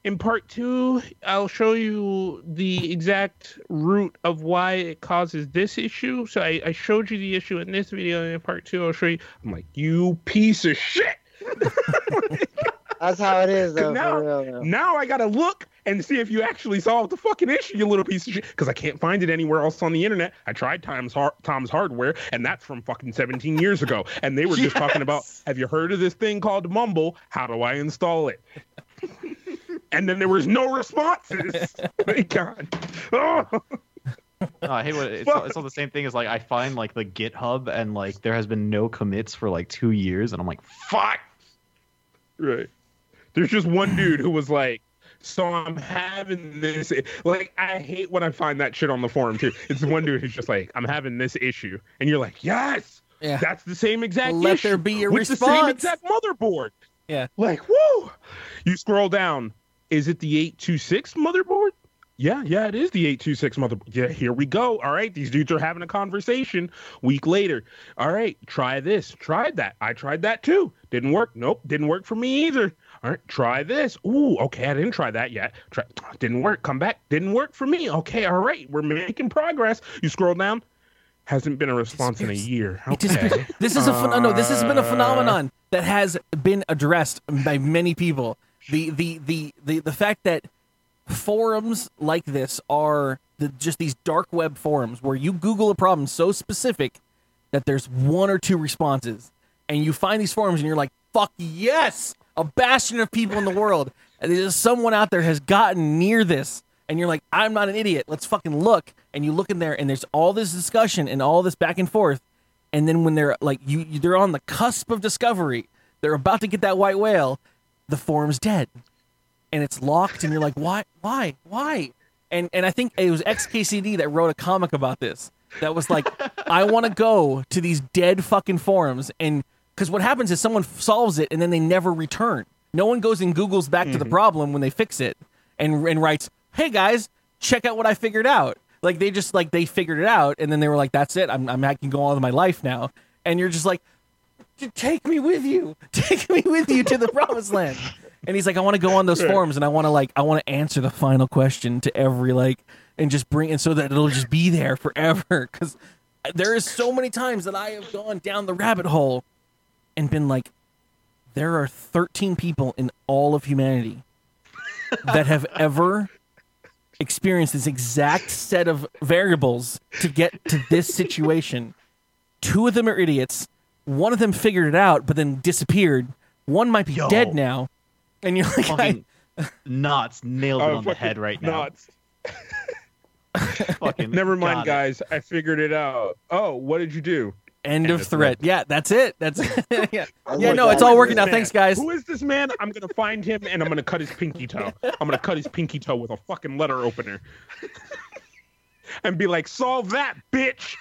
In part two, I'll show you the exact root of why it causes this issue. So I, I showed you the issue in this video, and in part two, I'll show you. I'm like, you piece of shit. That's how it is, though. Now- real, though. Now I gotta look and see if you actually solved the fucking issue, you little piece of shit. Because I can't find it anywhere else on the internet. I tried Tom's Har- Tom's Hardware, and that's from fucking 17 years ago. And they were just talking about, have you heard of this thing called Mumble? How do I install it? and then there was no responses. My God. Oh. Oh, I hate what it's, it's all the same thing as like I find like the GitHub and like there has been no commits for like two years, and I'm like, fuck. Right. There's just one dude who was like, so I'm having this. Like, I hate when I find that shit on the forum too. It's one dude who's just like, I'm having this issue, and you're like, yes, Yeah. that's the same exact Let issue there be a with the same exact motherboard. Yeah. Like, whoa. You scroll down. Is it the 826 motherboard? Yeah, yeah, it is the 826 motherboard. Yeah, here we go. All right, these dudes are having a conversation. Week later, all right, try this. Tried that. I tried that too. Didn't work. Nope, didn't work for me either. All right, try this. Ooh, okay, I didn't try that yet. Try, didn't work. Come back. Didn't work for me. Okay, all right, we're making progress. You scroll down. Hasn't been a response in a year. Okay. This is a phen- no. This has been a Uh, phenomenon that has been addressed by many people. The the the the, the fact that forums like this are the, just these dark web forums where you Google a problem so specific that there's one or two responses, and you find these forums and you're like, "Fuck yes!" A bastion of people in the world, and there's someone out there has gotten near this, and you're like, "I'm not an idiot. Let's fucking look." And you look in there, and there's all this discussion and all this back and forth, and then when they're like you, you they're on the cusp of discovery. They're about to get that white whale. The forum's dead. And it's locked and you're like why why why? And and i think it was xkcd that wrote a comic about this. That was like i want to go to these dead fucking forums and because what happens is someone solves it and then they never return. No one goes and googles back to the mm-hmm. problem when they fix it and and writes hey guys check out what i figured out. Like they just like they figured it out and then they were like that's it. I'm, I'm i can go on with my life now. And you're just like take me with you. Take me with you to the promised land. And he's like i want to go on those forums and i want to like i want to answer the final question to every like and just bring it so that it'll just be there forever. Because there is so many times that i have gone down the rabbit hole and been like there are 13 people in all of humanity that have ever experienced this exact set of variables to get to this situation. Two of them are idiots. One of them figured it out, but then disappeared. One might be Yo. dead now. And you're like, I, Fucking knots nailed it Oh, on the head right now. nuts. Fucking Never mind, got it. guys. I figured it out. Oh, what did you do? End, End of of thread. Yeah, that's it. That's yeah. yeah. No, that. it's all working this out. man? Thanks, guys. Who is this man? I'm gonna find him and I'm gonna cut his pinky toe. I'm gonna cut his pinky toe with a fucking letter opener. and be like, solve that, bitch.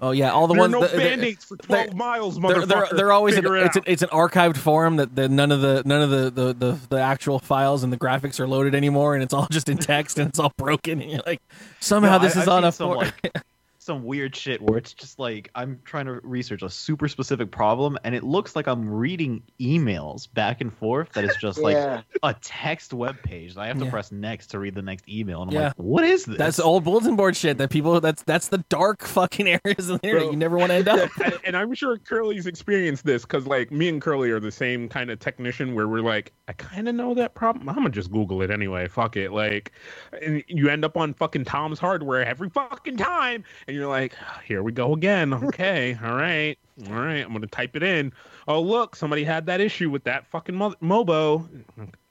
Oh yeah, all the there are no the- the- band-aids for 12 miles, they're, motherfucker. they're, they're always an, it it's, an, it's an archived forum that the, none of the none of the, the, the, the actual files and the graphics are loaded anymore, and it's all just in text and it's all broken. And you're like, somehow No, this I- is I've on seen a some, for- like, some weird shit where it's just like I'm trying to research a super specific problem, and it looks like I'm reading emails back and forth. That is just like a text web page. I have to Yeah. press next to read the next email, and I'm Yeah. like, what is this? That's old bulletin board shit that people. That's that's the dark fucking areas of the internet Bro. you never want to end up. and, and I'm sure Curly's experienced this because, like, me and Curly are the same kind of technician where we're like, I kind of know that problem. I'm gonna just Google it anyway. Fuck it. Like, and you end up on fucking Tom's Hardware every fucking time, and you're like, here we go again. Okay, all right, all right. I'm gonna type it in. Oh look, somebody had that issue with that fucking mo- Mobo.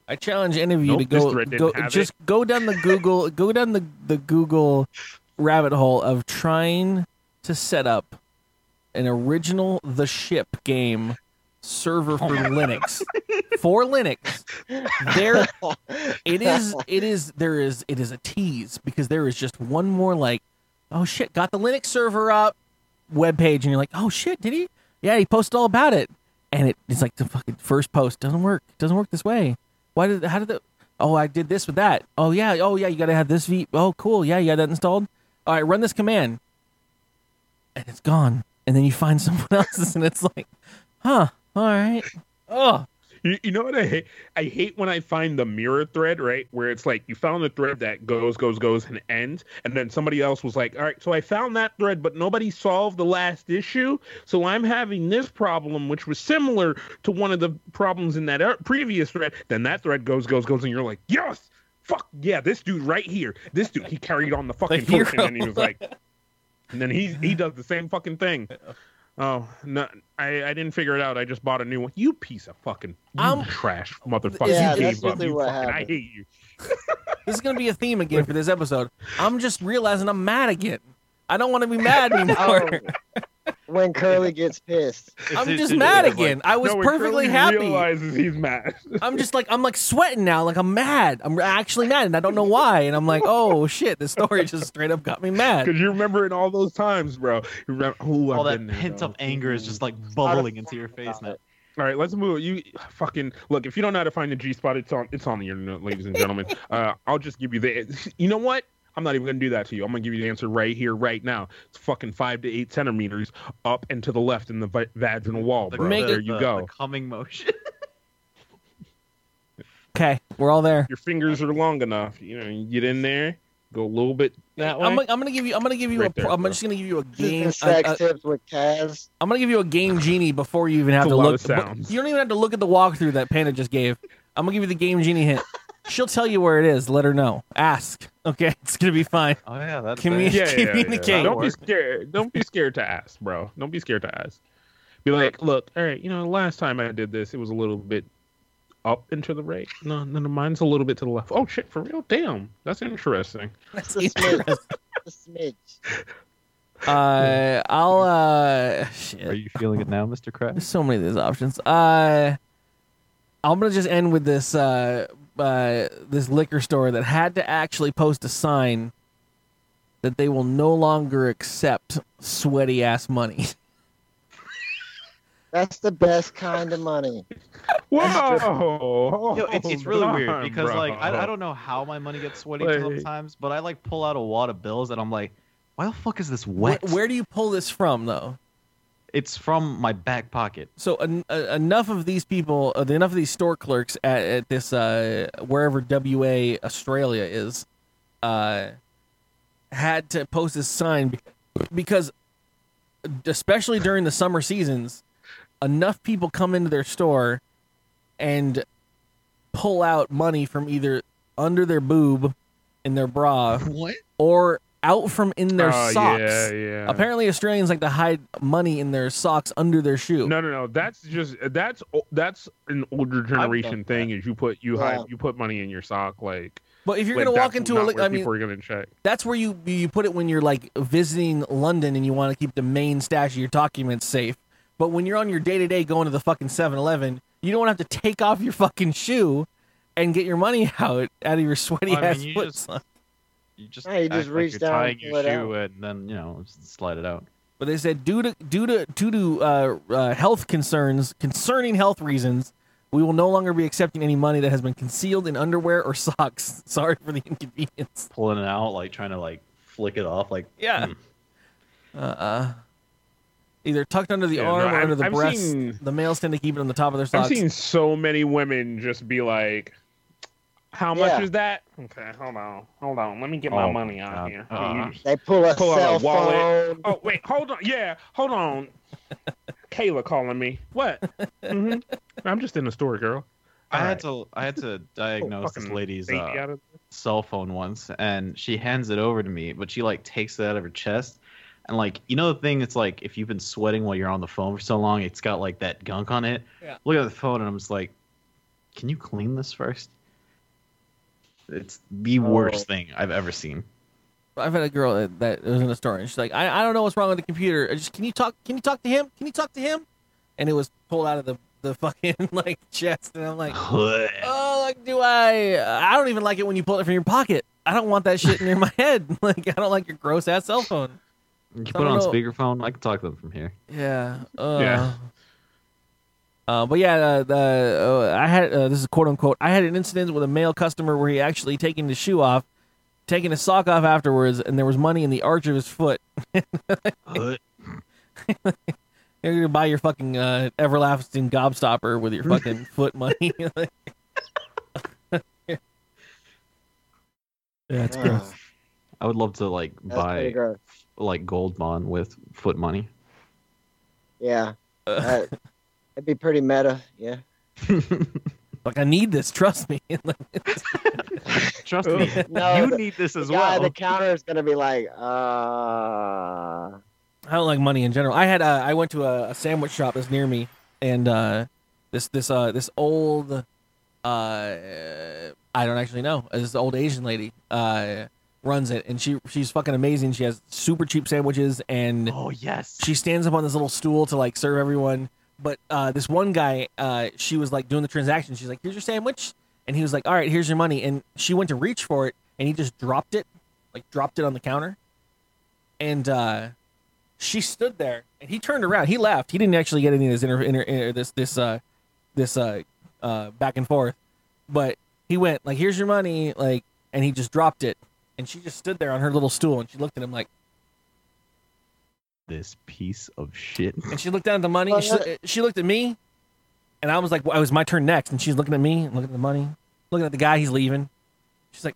I challenge any of you Nope, to go, go have just go down the Google go down the, the Google rabbit hole of trying to set up an original The Ship game server for Linux. For Linux. There it is it is there is it is a tease because there is just one more like oh shit got the linux server up web page and you're like oh shit did he? Yeah he posted all about it. And it, it's like the fucking first post doesn't work doesn't work this way. Why did how did the oh i did this with that. Oh yeah oh yeah you gotta have this v oh cool yeah you got that installed. All right run this command. And it's gone. And then you find someone else's and it's like huh all right. Oh You, you know what I hate? I hate when I find the mirror thread, right? Where it's like you found the thread that goes, goes, goes, and ends, and then somebody else was like, "All right, so I found that thread, but nobody solved the last issue, so I'm having this problem, which was similar to one of the problems in that er- previous thread." Then that thread goes, goes, goes, and you're like, "Yes, fuck yeah, this dude right here, this dude, he carried on the fucking hero. and he was like." And then he he does the same fucking thing. Oh no, I, I didn't figure it out. I just bought a new one. You piece of fucking you I'm- trash motherfucker. Yeah, you that's gave up. You what fucking, I hate you. This is gonna be a theme again for this episode. I'm just realizing I'm mad again. I don't want to be mad anymore. Oh. When Curly gets pissed. I'm just mad again. I was No, when perfectly Curly happy. Realizes he's mad. I'm just like I'm like sweating now. Like I'm mad. I'm actually mad, and I don't know why. And I'm like, oh shit, this story just straight up got me mad. Because you remember in all those times, bro. You remember, oh, all I've that been there, pent though. up anger is just like bubbling into your face now. All right, let's move. You fucking look. If you don't know how to find the G spot, it's on. It's on the internet, ladies and gentlemen. uh, I'll just give you the. You know what? I'm not even gonna do that to you. I'm gonna give you the answer right here, right now. It's fucking five to eight centimeters up and to the left in the vi- vaginal wall, The- bro. Make there the- you the- go. The coming motion. Okay, we're all there. Your fingers are long enough. You know, you get in there, go a little bit that way. I'm, I'm gonna give you. I'm gonna give you Right a. there, I'm bro. just gonna give you a game. a- a- tips with Kaz. I'm gonna give you a game genie before you even have That's to look. sounds. You don't even have to look at the walkthrough that Panda just gave. I'm gonna give you the game genie hint. She'll tell you where it is. Let her know. Ask. Okay, it's gonna be fine. Oh yeah, that's Can we- it. yeah, yeah, yeah, yeah. Don't be scared. Don't be scared to ask, bro. Don't be scared to ask. Be like, look, all right, you know, last time I did this, it was a little bit up and to the right. No, no, no, mine's a little bit to the left. Oh shit, for real? Damn, that's interesting. Just a smidge. Just a smidge. Uh, I'll. Uh, shit. Are you feeling it now, Mr. Krabs? There's so many of these options. Uh, I'm gonna just end with this. Uh, uh, this liquor store that had to actually post a sign that they will no longer accept sweaty ass money. That's the best kind of money. Whoa! Yo, it's, it's really Hold weird on, because like I. I don't know how my money gets sweaty Wait. sometimes, but I like pull out a wad of bills and I'm like, why the fuck is this Where, wet? where do you pull this from, though? It's from my back pocket. So en- uh, enough of these people, uh, enough of these store clerks at, at this uh, wherever WA Australia is, uh, had to post this sign because, especially during the summer seasons, enough people come into their store and pull out money from either under their boob in their bra What? or out from in their Oh, socks. Yeah, yeah. Apparently, Australians like to hide money in their socks under their shoe. No, no, no. That's just that's that's an older generation thing. Is you put you Yeah. hide you put money in your sock like But if you're Like, gonna walk into a, not li- I mean, people are gonna check. that's where you you put it when you're like visiting London and you want to keep the main stash of your documents safe. But when you're on your day to day going to the fucking 7-Eleven, you don't have to take off your fucking shoe and get your money out out of your sweaty I mean, ass you foot. just- son. You just, Yeah, you just like reach you're down and tying your it shoe and then you know slide it out. But they said due to due to due to uh, uh, health concerns concerning health reasons, we will no longer be accepting any money that has been concealed in underwear or socks. Sorry for the inconvenience. Pulling it out, like trying to like flick it off, like Yeah. hmm. Uh, uh either tucked under the Yeah, no, arm or I've- under the I've breast. seen- The males tend to keep it on the top of their socks. I've seen so many women just be like, "How much Yeah. is that?" Okay, hold on, hold on. Let me get my Oh, money out God. here. Uh-uh. They pull a Pull cell a wallet. phone. Oh wait, hold on. Yeah, hold on. Kayla calling me. What? hmm I'm just in the store, girl. I had to I had to diagnose this lady's uh, cell phone once, and she hands it over to me, but she like takes it out of her chest. And like you know the thing, it's like if you've been sweating while you're on the phone for so long, it's got like that gunk on it. Yeah. Look at the phone, and I'm just like, can you clean this first? It's the worst Oh. thing I've ever seen. I've had a girl that, that was in a store and she's like, I, I don't know what's wrong with the computer. I just can you talk can you talk to him? Can you talk to him? And it was pulled out of the the fucking like chest, and I'm like, oh, like do I? I don't even like it when you pull it from your pocket. I don't want that shit near my head. Like I don't like your gross ass cell phone. You I put it on know. speakerphone. I can talk to them from here. Yeah. Uh, Yeah. Uh, but yeah, uh, the uh, I had uh, this is quote unquote. I had an incident with a male customer where he actually taking his shoe off, taking his sock off afterwards, and there was money in the arch of his foot. You're gonna buy your fucking uh, everlasting gobstopper with your fucking foot money. yeah, it's Ugh, gross. I would love to like That's buy like gold bond with foot money. Yeah, Uh, that, that'd be pretty meta. Yeah. like I need this. Trust me. Trust me, No, you the- need this The as guy well. the counter is gonna be like, uh, I don't like money in general. I had uh, I went to a, a sandwich shop that's near me, and uh, this this uh this old uh I don't actually know this old Asian lady uh runs it, and she she's fucking amazing. She has super cheap sandwiches, and Oh yes. she stands up on this little stool to like serve everyone. But uh, this one guy, uh, she was like doing the transaction. She's like, "Here's your sandwich," and he was like, "All right, here's your money." And she went to reach for it, and he just dropped it, like dropped it on the counter. And uh, she stood there, and he turned around. He left. He didn't actually get any of this inter, inter, inter this this uh, this uh, uh, back and forth. But he went like, "Here's your money," like, and he just dropped it. And she just stood there on her little stool, and she looked at him like. This piece of shit. And she looked down at the money. Well, and she, she looked at me, and I was like, well, "It was my turn next." And she's looking at me, looking at the money, looking at the guy. He's leaving. She's like,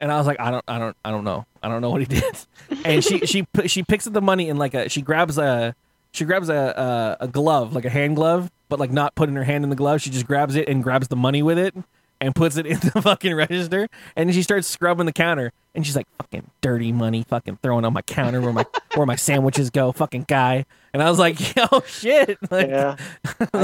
and I was like, "I don't, I don't, I don't know. I don't know what he did." And she she she picks up the money and like a she grabs a she grabs a, a a glove like a hand glove, but like not putting her hand in the glove. She just grabs it and grabs the money with it. And puts it in the fucking register, and then she starts scrubbing the counter, and she's like, "Fucking dirty money, fucking throwing on my counter where my where my sandwiches go, fucking guy." And I was like, "Yo, shit!" Like, yeah.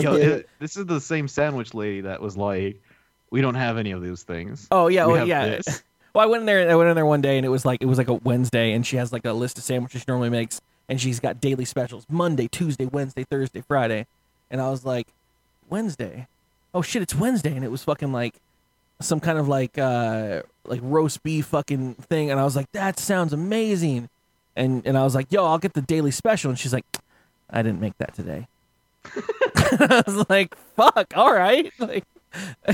Yo, it- this is the same sandwich lady that was like, "We don't have any of those things." Oh yeah, We well have yeah. this. Well, I went in there. I went in there one day, and it was like it was like a Wednesday, and she has like a list of sandwiches she normally makes, and she's got daily specials: Monday, Tuesday, Wednesday, Thursday, Friday. And I was like, Wednesday? Oh shit, it's Wednesday, and it was fucking like some kind of like uh like roast beef fucking thing, and I was like, that sounds amazing, and and I was like, yo, I'll get the daily special, and she's like, I didn't make that today. I was like, fuck, all right, like.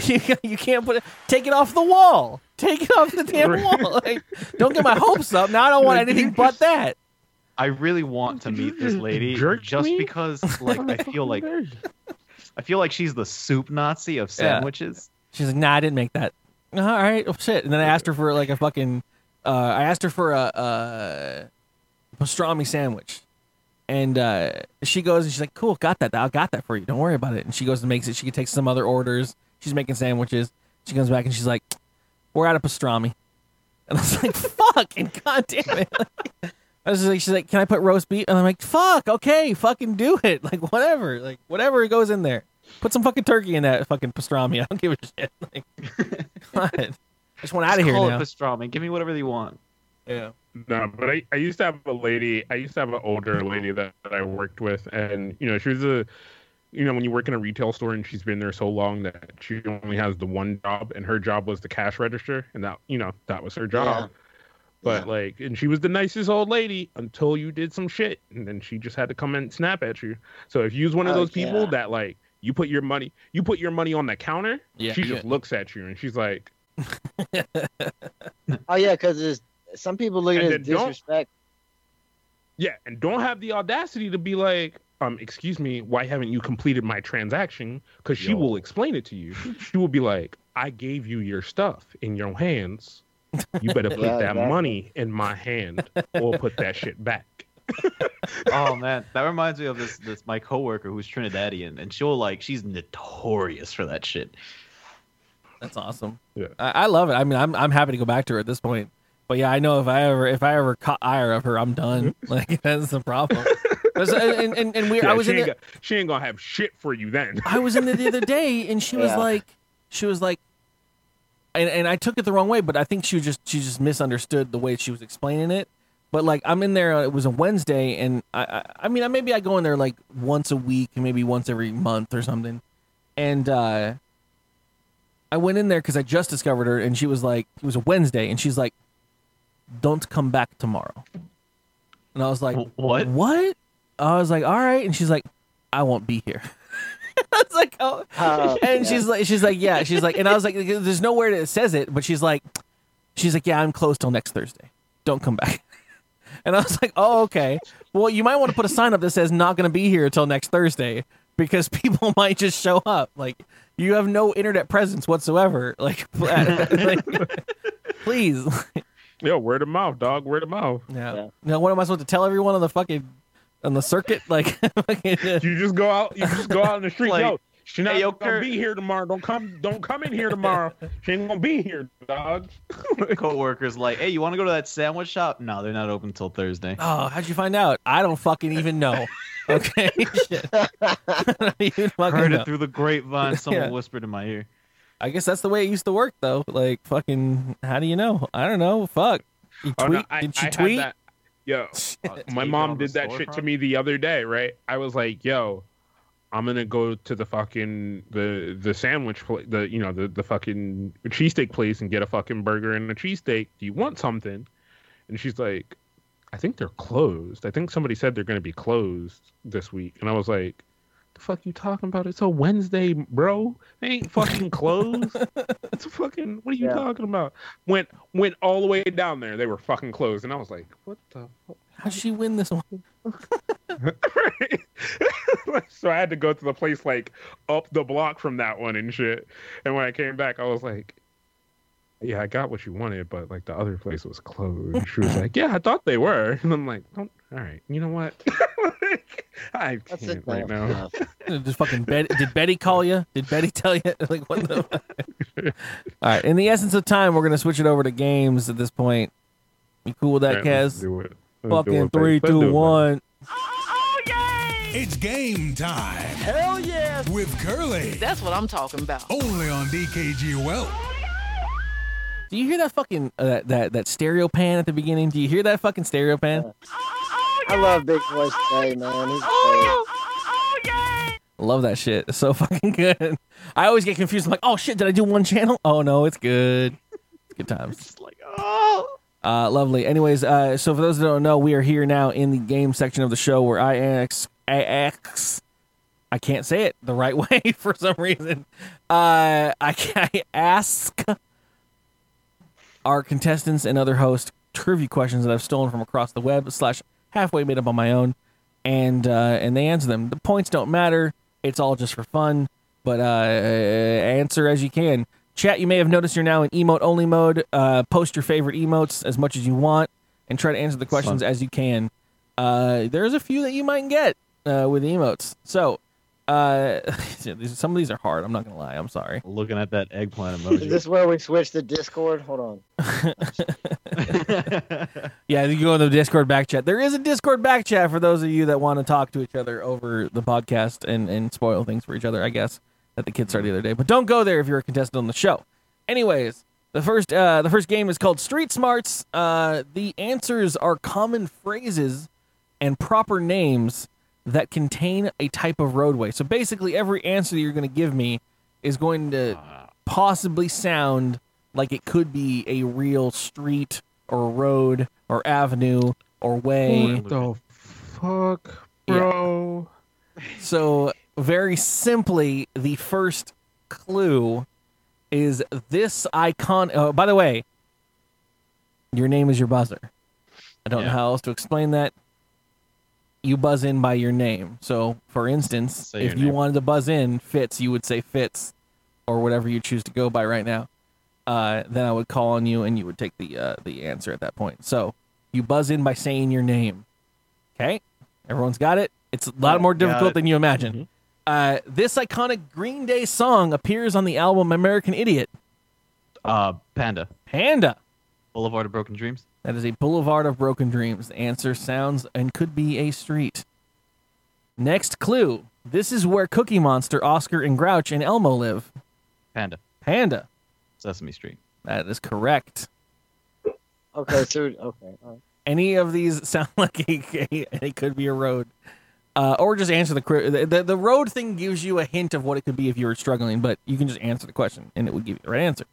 You, you can't put it. Take it off the wall. Take it off the damn wall. Like, don't get my hopes up. Now I don't want anything you but that. I really want to meet this lady jerk just me? because, like, I feel like I feel like she's the soup Nazi of Yeah. sandwiches. She's like, nah, I didn't make that. All right, oh shit. And then I asked her for like a fucking. Uh, I asked her for a, a pastrami sandwich, and uh, she goes and she's like, "Cool, got that. I got that for you. Don't worry about it." And she goes and makes it. She takes some other orders. She's making sandwiches. She comes back and she's like, "We're out of pastrami," and I was like, "Fucking goddamn it!" I was like, "She's like, can I put roast beef?" And I'm like, "Fuck, okay, fucking do it. Like whatever, like whatever goes in there." Put some fucking turkey in that fucking pastrami. I don't give a shit. Like, come. I just want out of here call now. it pastrami. Give me whatever you want. Yeah. No, but I, I used to have a lady. I used to have an older lady that, that I worked with, and you know she was a, you know when you work in a retail store and she's been there so long that she only has the one job, and her job was the cash register, and that you know that was her job. But Yeah. like, and she was the nicest old lady until you did some shit, and then she just had to come and snap at you. So if you was one of Oh, those people yeah. that like you put your money, you put your money on the counter, Yeah, she yeah. just looks at you and she's like, Oh yeah, because some people look at it as then don't- disrespect. Yeah, and don't have the audacity to be like, um, excuse me, why haven't you completed my transaction? Because she Yo. will explain it to you. she will be like, I gave you your stuff in your hands. You better put Yeah, that exactly. money in my hand or put that shit back. Oh man, that reminds me of this this my coworker who's Trinidadian, and she'll like she's notorious for that shit. That's awesome. Yeah. I, I love it. I mean, I'm I'm happy to go back to her at this point. But yeah, I know if I ever if I ever caught ire of her, I'm done. Mm-hmm. like that's the problem. But so- and, and, and we, Yeah, I was she, in ain't the, got- she ain't gonna have shit for you then. I was in there the other day, and she was Yeah. like, she was like, and and I took it the wrong way, but I think she was just she just misunderstood the way she was explaining it. But like I'm in there, uh, it was a Wednesday, and I I, I mean I maybe I go in there like once a week, maybe once every month or something, and uh I went in there because I just discovered her, and she was like, it was a Wednesday, and she's like, don't come back tomorrow, and I was like, what? What? I was like, all right, and she's like, I won't be here. I was like, oh, Oh, and yeah. she's like, she's like, yeah, she's like, and I was like, there's nowhere that it says it, but she's like, she's like, yeah, I'm closed till next Thursday. Don't come back. And I was like, oh, okay. Well, you might want to put a sign up that says not going to be here until next Thursday because people might just show up. Like, you have no internet presence whatsoever. Like, like please. Yo, word of mouth, dog. Word of mouth. Yeah. Yeah. Now, what am I supposed to tell everyone on the fucking on the circuit? Like, You just go out. You just go out in the street. Like, yo, she not hey, yo, gonna Kurt. be here tomorrow. Don't come. Don't come in here tomorrow. she ain't gonna be here, dog. Coworkers like, hey, you want to go to that sandwich shop? No, they're not open till Thursday. oh, how'd you find out? I don't fucking even know. Okay, shit. I don't even fucking Heard know. it through the grapevine. Someone Yeah. whispered in my ear. I guess that's the way it used to work, though. Like, fucking, how do you know? I don't know. Fuck. You Oh, tweet? no, I, Did she I tweet? that- Yo, my mom did that shit to me the other day, right? I was like, "Yo, I'm gonna go to the fucking the the sandwich place, the you know the the fucking cheesesteak place and get a fucking burger and a cheesesteak. Do you want something?" And she's like, "I think they're closed. I think somebody said they're gonna be closed this week." And I was like, "The fuck you talking about? It's a Wednesday, bro. They ain't fucking closed. it's a fucking. What are you Yeah. talking about?" Went went all the way down there. They were fucking closed, and I was like, "What the?" fuck? How'd she win this one? so I had to go to the place like up the block from that one and shit. And when I came back, I was like, "Yeah, I got what you wanted, but like the other place was closed." She was like, "Yeah, I thought they were." And I'm like, Don't, "All right, you know what? I That's can't it. right now." Just fucking Bet- did Betty call you? Did Betty tell you? Like what the? All right. In the essence of time, we're gonna switch it over to games at this point. You cool with that, All right, let's Kaz? do it. Let's do Fucking it, three, babe. Let's do two, it, one. It's game time Hell yeah. with Curly. That's what I'm talking about. Only on DKG Do you hear that fucking uh, that, that that stereo pan at the beginning? Do you hear that fucking stereo pan? Oh, yeah. I love Big Voice Jay, man. He's great. Love that shit. It's so fucking good. I always get confused. I'm like, oh shit, did I do one channel? Oh no, it's good. It's good times. Just like, oh. Uh, lovely. Anyways, uh, so for those that don't know, we are here now in the game section of the show where I ask, I can't say it the right way for some reason. Uh, I, I ask our contestants and other hosts trivia questions that I've stolen from across the web slash halfway made up on my own, and uh, and they answer them. The points don't matter. It's all just for fun. But uh, answer as you can. Chat, you may have noticed you're now in emote only mode. Uh, post your favorite emotes as much as you want, and try to answer the questions as you can. Uh, there's a few that you might get uh, with emotes. So Uh, some of these are hard. I'm not gonna lie. I'm sorry. Looking at that eggplant emoji. Is emoji. this where we switch the Discord? Hold on. Yeah, you go in the Discord back chat. There is a Discord back chat for those of you that want to talk to each other over the podcast and, and spoil things for each other, I guess, that the kids started the other day. But don't go there if you're a contestant on the show. Anyways, the first uh, the first game is called Street Smarts. Uh, the answers are common phrases and proper names that contain a type of roadway. So basically, every answer that you're going to give me is going to possibly sound like it could be a real street or road or avenue or way. What the fuck, Yeah. bro? So, very simply, the first clue is this icon. Oh, by the way, your name is your buzzer. I don't know how else to explain that. You buzz in by your name. So, for instance, Say if you name. wanted to buzz in Fitz, you would say Fitz or whatever you choose to go by right now. Uh, then I would call on you and you would take the uh, the answer at that point. So, you buzz in by saying your name. Okay? Everyone's got it? It's a lot more difficult than you imagine. Uh, this iconic Green Day song appears on the album American Idiot. uh, Panda. Panda. Boulevard of Broken Dreams. That is a boulevard of broken dreams. The answer sounds and could be a street. Next clue. This is where Cookie Monster, Oscar, and Grouch and Elmo live. Panda. Panda. Sesame Street. That is correct. Okay, so okay. all right. Any of these sound like a, a, it could be a road. Uh, or just answer the, the the the road thing gives you a hint of what it could be if you were struggling, but you can just answer the question and it would give you the right answer.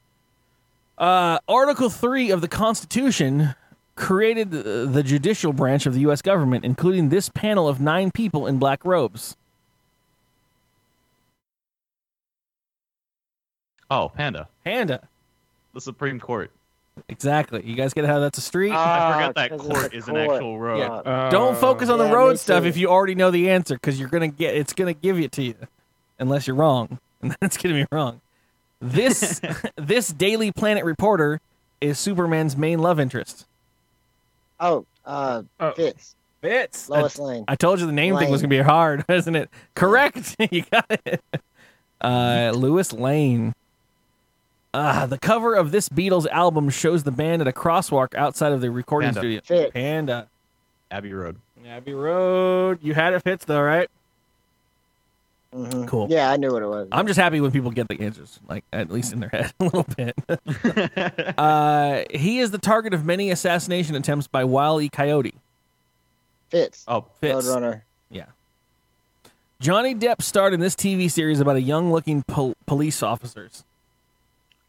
Uh, Article three of the Constitution created the, the judicial branch of the U.S. government, including this panel of nine people in black robes. Oh, Panda. Panda. The Supreme Court. Exactly. You guys get how that's a street. Ah, I forgot that court a is an actual road. Yeah. Uh, Don't focus on the road stuff too. if you already know the answer, because you're gonna get it's gonna give it to you, unless you're wrong, and that's it's gonna be wrong. This this Daily Planet reporter is Superman's main love interest. Oh, uh, Oh. Fitz, Fitz. Lois Lane. I told you the name thing was gonna be hard, isn't it? Correct. you got it. Uh, Lois Lane. Uh, the cover of this Beatles album shows the band at a crosswalk outside of the recording Panda. studio. Fitz. Panda. Abbey Road. Abbey Road. You had it, Fitz, though, right? Mhm. Cool. Yeah, I knew what it was. I'm just happy when people get the answers, like at least in their head a little bit. uh, he is the target of many assassination attempts by Wile E. Coyote. Fitz. Oh, Fitz. Roadrunner. Yeah. Johnny Depp starred in this TV series about a young-looking pol- police officers.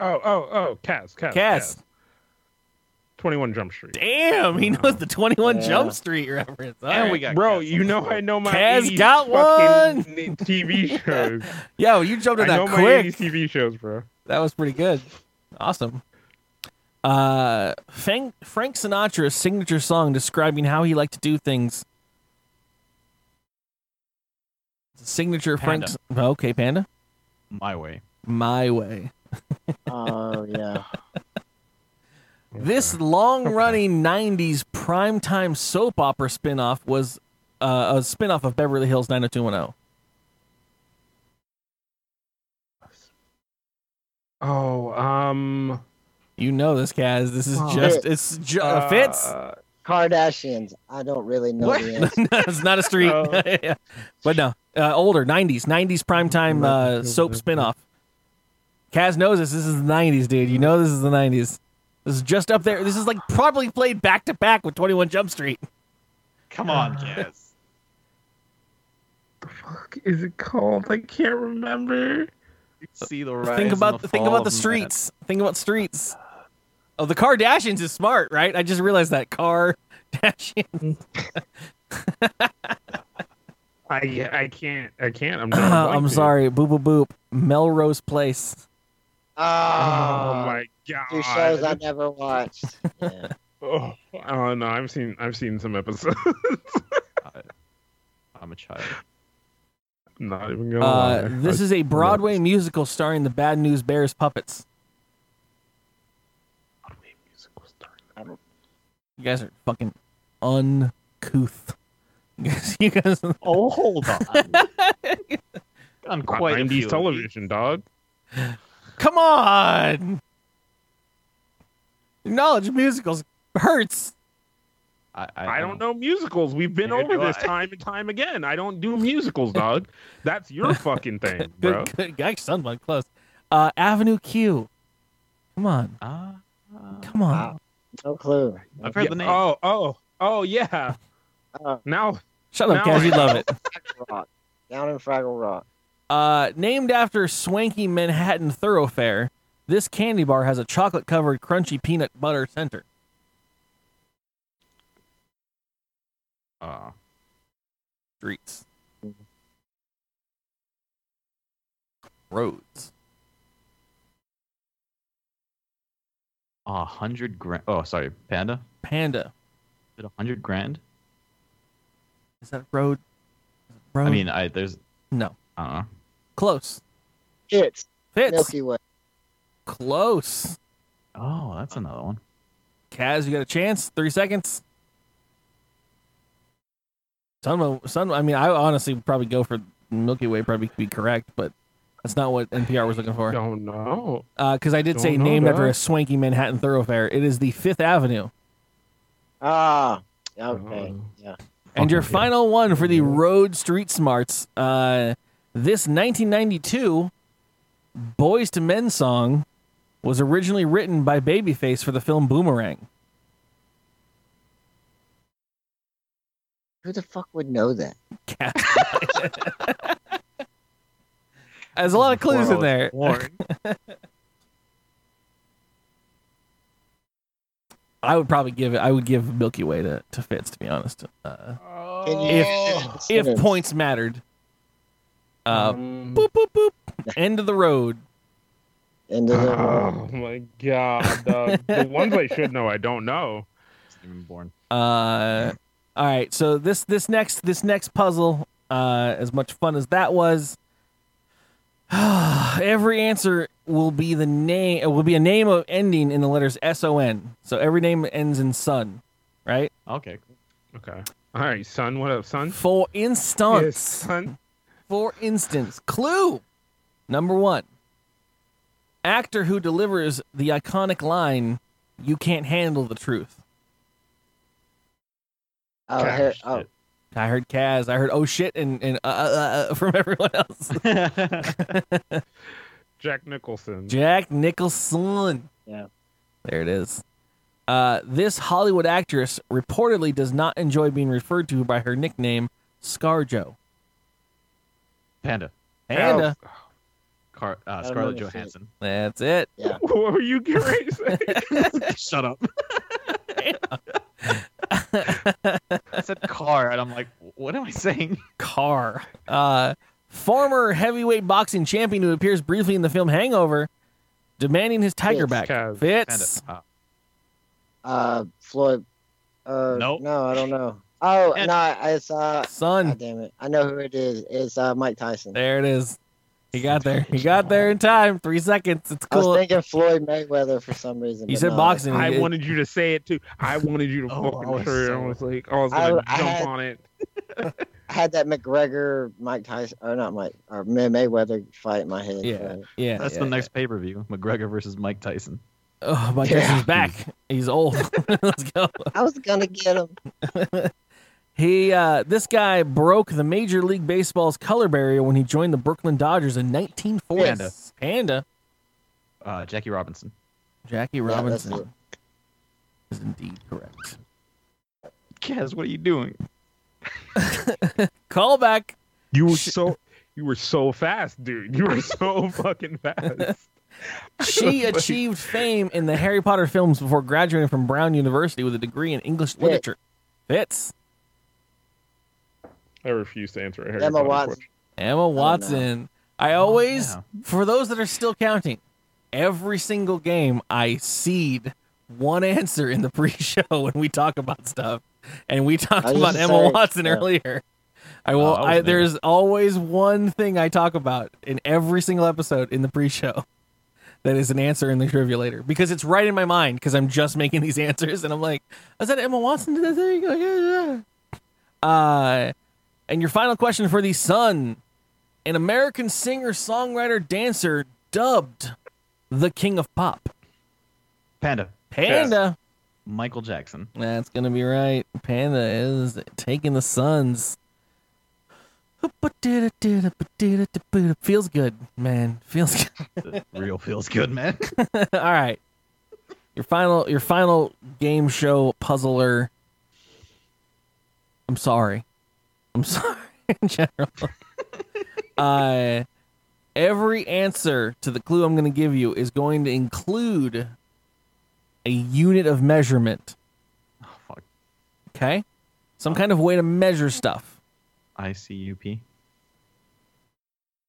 Oh, oh, oh, Kaz, Kaz, Cass. Twenty One Jump Street. Damn, he knows the 21 Yeah. Jump Street reference. All And right. we got Bro, Kaz. you know I know my Kaz 80s got one TV shows. Yo, you jumped I in know that my quick. 80s TV shows, bro. That was pretty good. Awesome. Uh, Frank, Frank Sinatra's signature song describing how he liked to do things. Signature Frank. Panda. Okay, Panda. My way. My way. Oh yeah. This long-running '90s primetime soap opera spin-off was uh, a spin-off of Beverly Hills 90210. Oh, um, You know this, Kaz. This is Oh. just it's ju- uh, Fitz. uh, Kardashians. I don't really know What? the answer. it's not a street, Oh. Yeah. but no, uh, older '90s, '90s primetime uh, soap spinoff. Kaz knows this. This is the '90s, dude. You know this is the '90s. This is just up there. This is like probably played back to back with 21 Jump Street. Come on, Kaz. the fuck is it called? I can't remember. See the rise think and about the think fall about the of man. streets. Think about streets. Oh, the Kardashians is smart, right? I just realized that Kardashians. I I can't I can't. I'm drawing a blank, I'm sorry. Boop boop boop. Melrose Place. Oh Oh, my god. two shows I never watched. Yeah. Oh, oh no, I've seen I've seen some episodes. I'm a child. I'm not even gonna Uh, lie. this I- is a Broadway musical starring the Bad News Bears puppets. Broadway musical starring- You guys are fucking uncouth. You guys, you guys Oh, hold on. On Not quite a 90s few of these. television, dog. Come on. Your knowledge of musicals hurts. I, I, I don't know musicals. We've been over this I. time and time again. I don't do musicals, dog. That's your fucking thing, bro. Good, good. Actually, someone close. Uh, Avenue Q. Come on. Ah, Come on. Wow. No clue. I've heard Yeah, the name. Oh, oh, oh, yeah. Oh. Now, Shut up, now Kaz. I You love it. Fraggle Rock. Down in Fraggle Rock. Uh, named after swanky Manhattan thoroughfare, this candy bar has a chocolate covered crunchy peanut butter center. Uh, Streets. Roads. a hundred grand. Oh, sorry, Panda. Panda. Is it a hundred grand? Is that road? Road? I mean, I there's no. I don't know. Close. It's Fitz. Milky Way. Close. Oh, that's another one. Kaz, you got a chance. Three seconds. Son, son. I mean, I honestly would probably go for Milky Way. Probably be correct, but that's not what NPR was looking for. don't know. Because I did say Don't know named after a swanky Manhattan thoroughfare. It is the Fifth Avenue. Ah. Okay. Oh. Yeah. And your yeah. final one for the Road Street Smarts. Uh, this 1992 Boyz II Men song was originally written by Babyface for the film Boomerang. Who the fuck would know that? There's a lot of clues in there. I would probably give it. I would give Milky Way to, to Fitz, to be honest. Uh, Can if if points mattered. Uh, Um, boop boop boop. End of the road. End of the oh my god, dog. the ones I should know, I don't know. Even born. Uh, all right. So this this next this next puzzle, uh, as much fun as that was, every answer will be the name. It will be a name of ending in the letters S O N. So every name ends in son, right? Okay. Okay. All right, son. What up, son? For Yes, instance, son. For instance, clue number one: actor who delivers the iconic line, "You can't handle the truth." Oh, Gosh, here, oh. I heard Kaz. I heard oh shit and and uh, uh, uh, from everyone else. Jack Nicholson. Jack Nicholson. Yeah. There it is. Uh, this Hollywood actress reportedly does not enjoy being referred to by her nickname ScarJo. Panda. Panda. uh, Car- uh, Scarlett know shit. Johansson. that's it. yeah. what were you getting ready to say? Shut up. I said car, and I'm like, what am I saying? Car. Uh, former heavyweight boxing champion who appears briefly in the film Hangover, demanding his tiger Fitz. back. Kaz. Fitz. Panda. Uh, Uh, Floyd. Uh, Nope. No, I don't know. Oh, And- no, it's uh. Son. God damn it! I know who it is. It's uh Mike Tyson. There it is. He got there. He got there in time. Three seconds. It's I was thinking Floyd Mayweather for some reason. You said no, boxing. I wanted you to say it too. I wanted you to Oh, I fucking was sure. so- I was like, I was gonna I jump had- on it. I had that McGregor Mike Tyson or not Mike or May- Mayweather fight in my head. Yeah. but- Yeah. That's yeah, the yeah. next pay per view: McGregor versus Mike Tyson. Oh, Mike Yeah. Tyson's back. He's old. Let's go. I was gonna get him. He, uh, this guy broke the Major League Baseball's color barrier when he joined the Brooklyn Dodgers in 1940. Panda. Panda. Uh, Jackie Robinson. Jackie that's Robinson is indeed correct. Kaz, what are you doing? Call back. You were so, you were so fast, dude. You were so fucking fast. She Like- achieved fame in the Harry Potter films before graduating from Brown University with a degree in English literature. Fitz. I refuse to answer a Harry Emma Potter Watson. question. Emma Watson. I always, yeah. for those that are still counting, every single game I seed one answer in the pre-show when we talk about stuff, and we talked about Emma saying, Watson yeah. earlier. I will. Oh, I I, there's always one thing I talk about in every single episode in the pre-show that is an answer in the trivia later because it's right in my mind because I'm just making these answers and I'm like, is that Emma Watson? Did that thing? Yeah, yeah. Uh, and your final question for the Son an American singer, songwriter, dancer dubbed the King of Pop? Panda. Panda. Michael Jackson. That's gonna be right. Panda is taking the Sons. Feels good, man. Feels good. Real feels good, man. All right. Your final your final game show puzzler. I'm sorry. I'm sorry in general. uh every answer to the clue I'm going to give you is going to include a unit of measurement. Oh, fuck. Okay? Some kind of way to measure stuff. ICUP.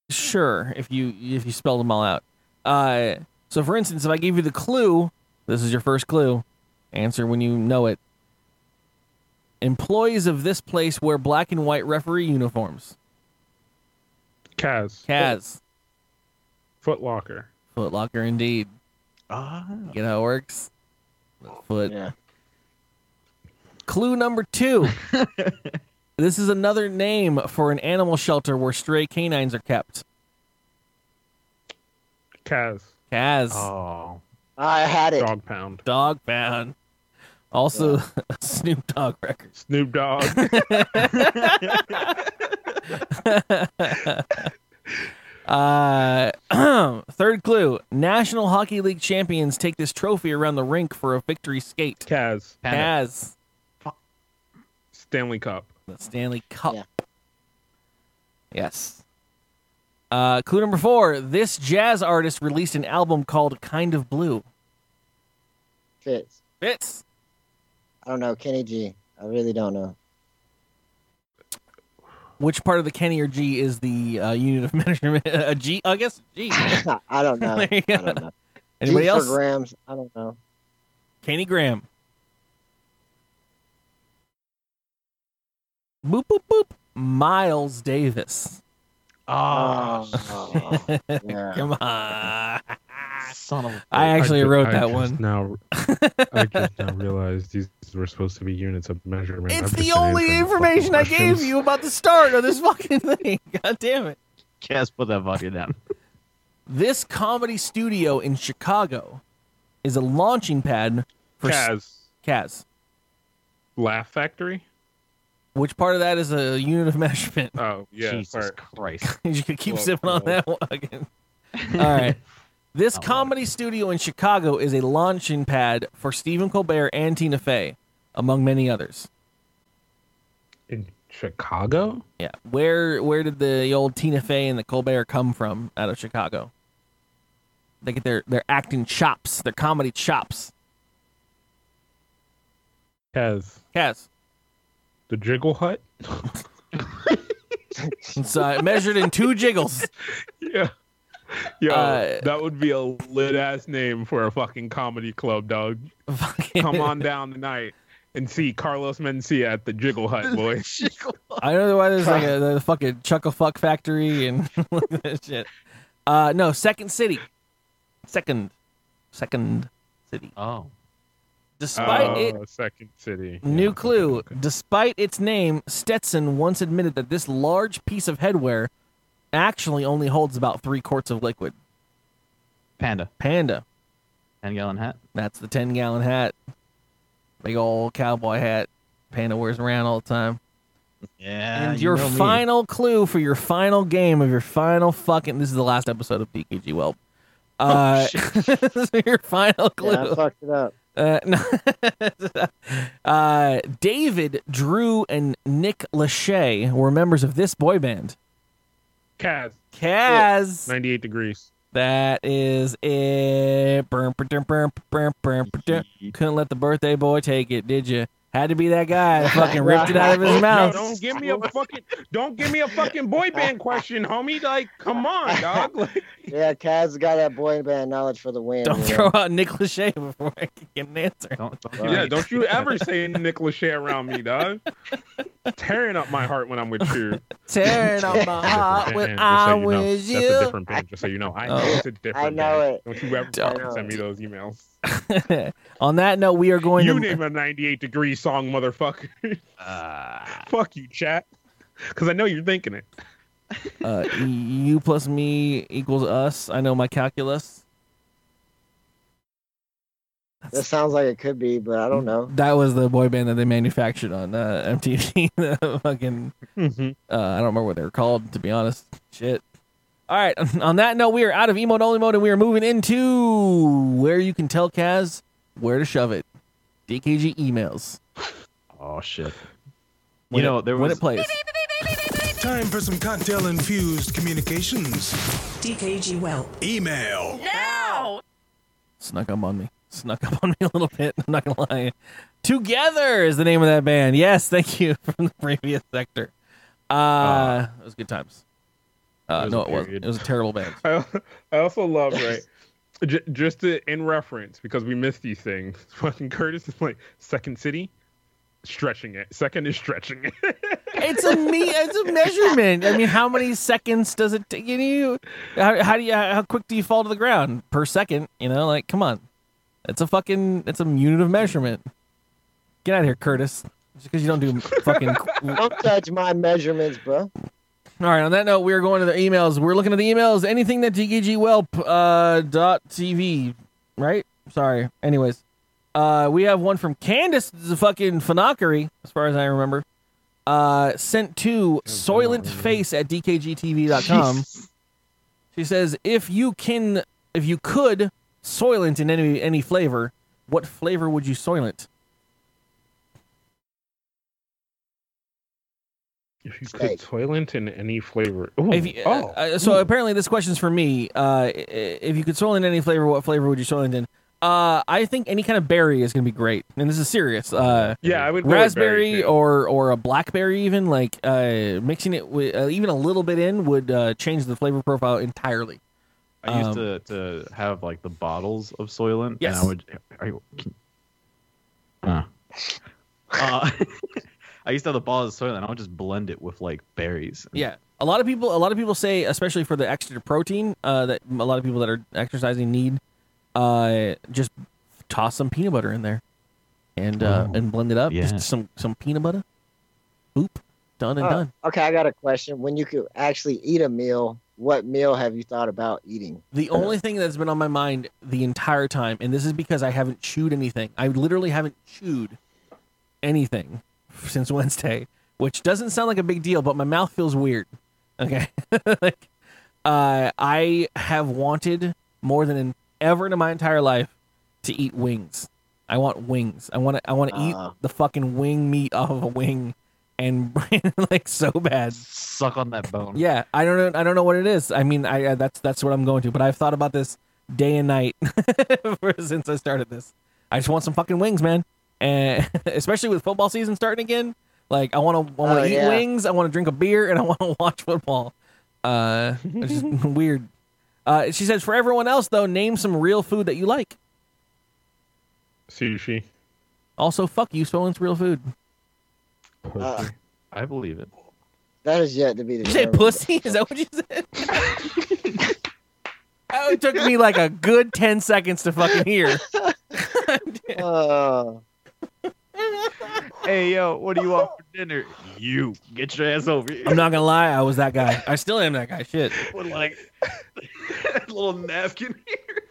Sure, if you if you spell them all out. Uh, so for instance, if I gave you the clue, this is your first clue. Answer when you know it. Employees of this place wear black and white referee uniforms. Kaz. Kaz, Foot Locker. Foot Locker, indeed. Ah. Get how it works. Foot. Yeah. Clue number two. this is another name for an animal shelter where stray canines are kept. Kaz. Kaz. Oh. I had it. Dog Pound. Dog pound. Also, Snoop Dogg record. Snoop Dogg. Uh, third clue: National Hockey League champions take this trophy around the rink for a victory skate. Kaz. Panda. Kaz, Stanley Cup. the Stanley Cup. Yeah. Yes. Uh, clue number four: This jazz artist released an album called "Kind of Blue." Fitz. Fitz. I don't know. Kenny G. I really don't know. Which part of the Kenny or G is the uh, unit of measurement? A G, I guess. G. I don't know. I don't know. Anybody G else? For grams. I don't know. Kenny Graham. Boop boop boop. Miles Davis. Oh. Oh, yeah. Come on. Son of a. I actually ju- wrote I that one. Now, I just now realized these were supposed to be units of measurement. It's I've the only information I gave you about the start of this fucking thing. God damn it. Kaz, put that vodka down. This comedy studio in Chicago is a launching pad for s- Kaz. Kaz. Laugh Factory. Which part of that is a unit of measurement? Oh yeah. Jesus part. Christ. you could keep Well, sipping on that one again. All right. This comedy studio in Chicago is a launching pad for Stephen Colbert and Tina Fey, among many others. In Chicago. Yeah. Where where did the old Tina Fey and the Colbert come from out of Chicago? They get their, their acting chops, their comedy chops. Kaz. Kaz. The Jiggle Hut. It's uh, measured in two jiggles. Yeah. Yo, Uh, that would be a lit ass name for a fucking comedy club, dog. Come on down tonight and see Carlos Mencia at the Jiggle Hut, boy. I don't know why there's like a the fucking chuckle fuck factory and that shit. Uh, no, Second City. Second, second city. Oh. Despite it, Oh, Second City. new Yeah, clue. okay, okay. Despite its name, Stetson once admitted that this large piece of headwear actually only holds about three quarts of liquid. Panda. Panda. 10 gallon hat. That's the ten gallon hat. Big old cowboy hat. Panda wears around all the time. Yeah. and you your know me. final clue for your final game of your final fucking this is the last episode of DKG Welp. Uh, your final clue. Yeah, I fucked it up. Uh, no. uh, David, Drew, and Nick Lachey were members of this boy band. Kaz. Kaz. 98 degrees. That is it. Burm, ba-dum, burm, burm, burm, ba-dum. Couldn't let the birthday boy take it, did you? Had to be that guy that fucking ripped it out of his No, mouth. don't give me a fucking don't give me a fucking boy band question, homie. Like, come on, dog. Like, Yeah, Kaz got that boy band knowledge for the win. Don't throw know? out Nick Lachey before I can get an answer. Don't, don't Right. yeah, don't you ever say Nick Lachey around me, dog. Tearing up my heart when I'm with you. Tearing up my heart when Different band, so I'm with you know. That's a different band, just so you know. I know Oh. it's a oh. different I know band. it. Don't you ever Don't. send me those emails. On that note, we are going to You to. name a 98 degree song, motherfucker. Uh, Fuck you, chat. Because I know you're thinking it. Uh, you plus me equals us. I know my calculus. That sounds like it could be, but I don't know. That was the boy band that they manufactured on uh, MTV. The fucking, Mhm. uh, I don't remember what they were called, to be honest. Shit. All right. On that note, we are out of emote only mode, and we are moving into where you can tell Kaz where to shove it. DKG emails. Oh shit. When you know it- there when it plays. Time for some cocktail infused communications. DKG Welp. Email. Now. Snuck up on me. Snuck up on me a little bit. I'm not gonna lie. Together is the name of that band. Yes, thank you from the previous sector. Uh, it was good times. Uh, It no, it wasn't. It was a terrible band. I, I also love right. J- just to, in reference because we missed these things. Fucking Curtis is like second city, stretching it. Second is stretching it. It's a me. It's a measurement. I mean, how many seconds does it take? You know, how, how do you? How quick do you fall to the ground per second? You know, like come on. It's a fucking. It's a unit of measurement. Get out of here, Curtis. Just because you don't do fucking. Don't judge my measurements, bro. All right. On that note, we are going to the emails. We're looking at the emails. Anything that DKG Welp uh, dot TV, right? Sorry. Anyways, uh, we have one from Candace, the fucking Fanakari, as far as I remember. Uh, sent to soylentface at dkgtv.com. She says, if you can, if you could soylent in any any flavor, what flavor would you soylent? If you could Steak. toilet in any flavor. Ooh, If you, oh, uh, so apparently this question's for me. Uh, if you could soylent any flavor, what flavor would you soylent in? Uh, I think any kind of berry is gonna be great, and this is serious. Uh, yeah, I would raspberry or or a blackberry, even like uh, mixing it with uh, even a little bit in would uh, change the flavor profile entirely. I used Um, to, to have like the bottles of Soylent, Yes. and I would. Are you, can, uh, uh, I used to have the bottles of Soylent, and I would just blend it with like berries. Yeah, a lot of people, a lot of people say, especially for the extra protein, uh, that a lot of people that are exercising need, uh, just toss some peanut butter in there, and uh, Oh, and blend it up. yeah. Just some some peanut butter. Boop, done and Uh, done. Okay, I got a question. When you could actually eat a meal, what meal have you thought about eating? The only thing that's been on my mind the entire time, and this is because I haven't chewed anything. I literally haven't chewed anything since Wednesday, which doesn't sound like a big deal, but my mouth feels weird. Okay, like uh, I have wanted more than in, ever in my entire life to eat wings. I want wings. I want to. I want to eat Uh. the fucking wing meat off of a wing, and like so bad. Suck on that bone. Yeah, I don't know. I don't know what it is. I mean, I uh, that's that's what I'm going to. But I've thought about this day and night since I started this. I just want some fucking wings, man, and especially with football season starting again. Like I want to, I want to Oh, eat yeah. wings. I want to drink a beer, and I want to watch football. Uh, which is weird. Uh, she says, for everyone else though, name some real food that you like. sushi. Also, fuck you, Stolen's real food. Uh, I believe it. that is yet to be Did you say determined. pussy? Is that what you said? Oh, it took me like a good ten seconds to fucking hear. Uh, Hey yo, what do you want for dinner? You get your ass over here. I'm not gonna lie, I was that guy. I still am that guy. Shit. With like a little napkin here.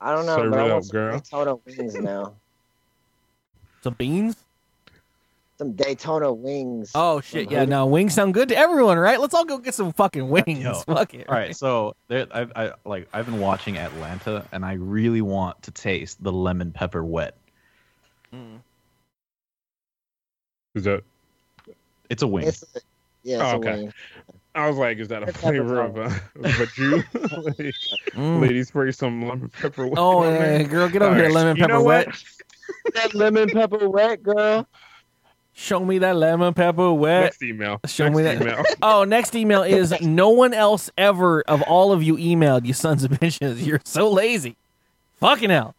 I don't know, Serve but it I up, want some girl. Daytona wings now. Some beans? Some Daytona wings. Oh shit, yeah. No, wings sound good to everyone, right? Let's all go get some fucking wings. Yo. Fuck it. All right, so there, I, I like I've been watching Atlanta, and I really want to taste the lemon pepper wet. Mm. Is that? It's a wing. It's a, yeah, it's Oh, a okay. wing. I was like, is that a It's flavor of a, of a Jew? Like, Mm. Lady spray some lemon pepper. wet Oh on yeah, girl, get over here, Alright, lemon you pepper know wet. what? That lemon pepper wet, girl. Show me that lemon pepper wet. Next email. Show Next me that. Email. Oh, next email is no one else ever of all of you emailed, you sons of bitches. You're so lazy. Fucking hell.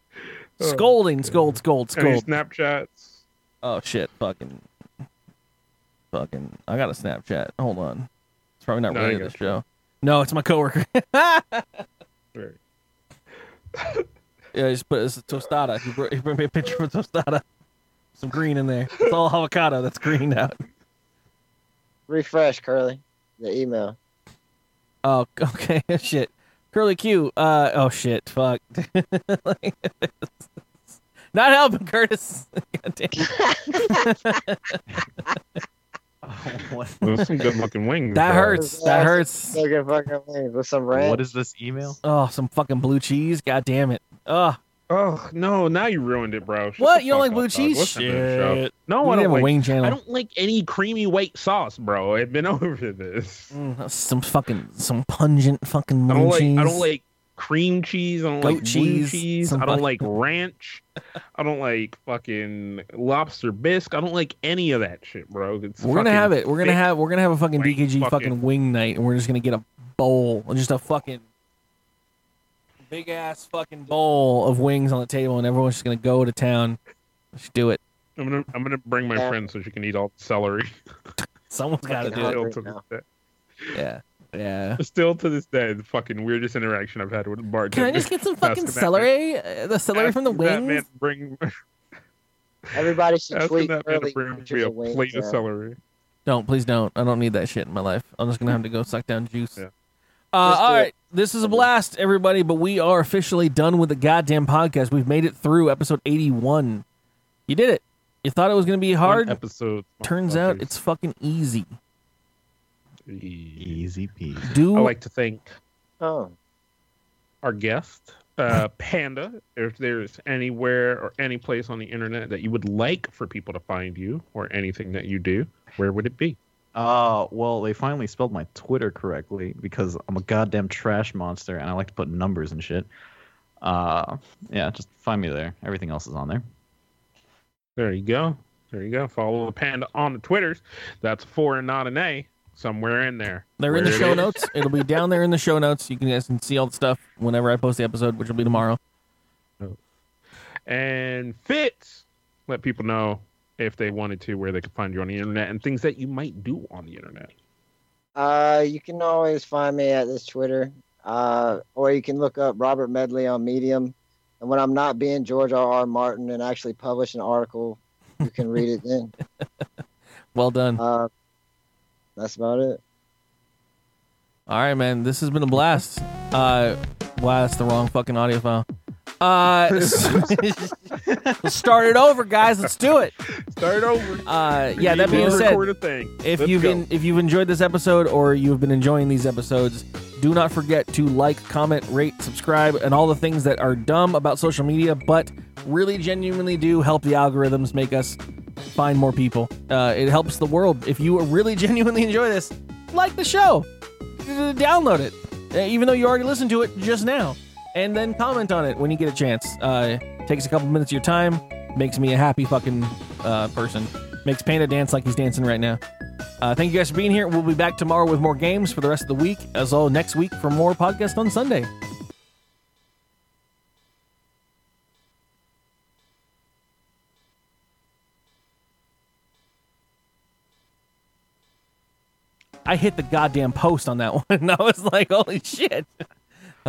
Oh, Scolding, scold, scold, Any scold. Snapchats? Oh shit, fucking, fucking. I got a Snapchat. Hold on. It's probably not No, I really got this show. No, it's my coworker. Right. yeah, just put it's a tostada. He brought, he brought me a picture of tostada. Some green in there. It's all avocado that's green out. Refresh, Curly. the email. Oh, okay. shit. Curly Q. Uh. Oh shit. Fuck. Not helping, Curtis. God damn. what, Those are some good looking wings. That bro. hurts. That hurts. Fucking fucking wings with some ranch. what is this email? Oh, some fucking blue cheese. God damn it. Oh, Oh no! Now you ruined it, bro. Shut What? You don't like blue up, cheese? Listen to the show. Shit. No, We I don't a like. wing channel. I don't like any creamy white sauce, bro. I've been over this. Mm, some fucking some pungent fucking I blue don't like. cheese. I don't like cream cheese. I don't Goat like blue cheese, cheese. some I don't like ranch. I don't like fucking lobster bisque. I don't like any of that shit, bro. It's We're gonna have it. We're gonna have we're gonna have a fucking DKG fucking, fucking- wing night, and we're just gonna get a bowl, just a fucking big ass fucking bowl of wings on the table, and everyone's just gonna go to town. Let's do it. I'm gonna. I'm gonna bring my Yeah. friend so she can eat all the celery. Someone's got to do it. hungry Still to now. this day. Yeah, yeah. Still to this day, the fucking weirdest interaction I've had with a bartender. Can I just get some fucking celery? Uh, the celery from the Asking that man wings. to bring Everybody should asking tweet that man to early bring me a wings. plate of celery. Don't please don't. I don't need that shit in my life. I'm just gonna have to go suck down juice. Yeah. Uh, Just all do it. this is a blast, everybody. But we are officially done with the goddamn podcast. We've made it through episode 81. You did it. You thought it was gonna be hard. One episode. Turns out it's fucking easy. Easy peasy. Do I like to thank Oh, our guest, uh, Panda. If there's anywhere or any place on the internet that you would like for people to find you or anything that you do, where would it be? Uh, well, they finally spelled my Twitter correctly because I'm a goddamn trash monster and I like to put numbers and shit. Uh, yeah, just find me there. Everything else is on there. There you go. There you go. Follow the Panda on the Twitters. That's four and not an A. Somewhere in there. They're in the show is. notes. It'll be down there in the show notes. You can guys can see all the stuff whenever I post the episode, which will be tomorrow. And Fitz, let people know if they wanted to where they could find you on the internet and things that you might do on the internet. uh, you can always find me at this Twitter, uh, or you can look up Robert Medley on Medium. And when I'm not being George R. R. Martin and actually publish an article, you can read it then. Well done. Uh, that's about it. All right, man. This has been a blast. Uh, wow, that's the wrong fucking audio file. Uh, let's start it over, guys. Let's do it. Start it over. Uh, yeah. That being Let's said, thing. if Let's you've go. been if you've enjoyed this episode or you've been enjoying these episodes, do not forget to like, comment, rate, subscribe, and all the things that are dumb about social media, but really genuinely do help the algorithms make us find more people. Uh, it helps the world. If you really genuinely enjoy this, like the show, download it, uh, even though you already listened to it just now, and then comment on it when you get a chance. Uh, takes a couple minutes of your time, makes me a happy fucking uh, person, makes Panda dance like he's dancing right now. Uh, thank you guys for being here. We'll be back tomorrow with more games for the rest of the week, as well next week for more podcast on Sunday. I hit the goddamn post on that one, and I was like, "Holy shit!"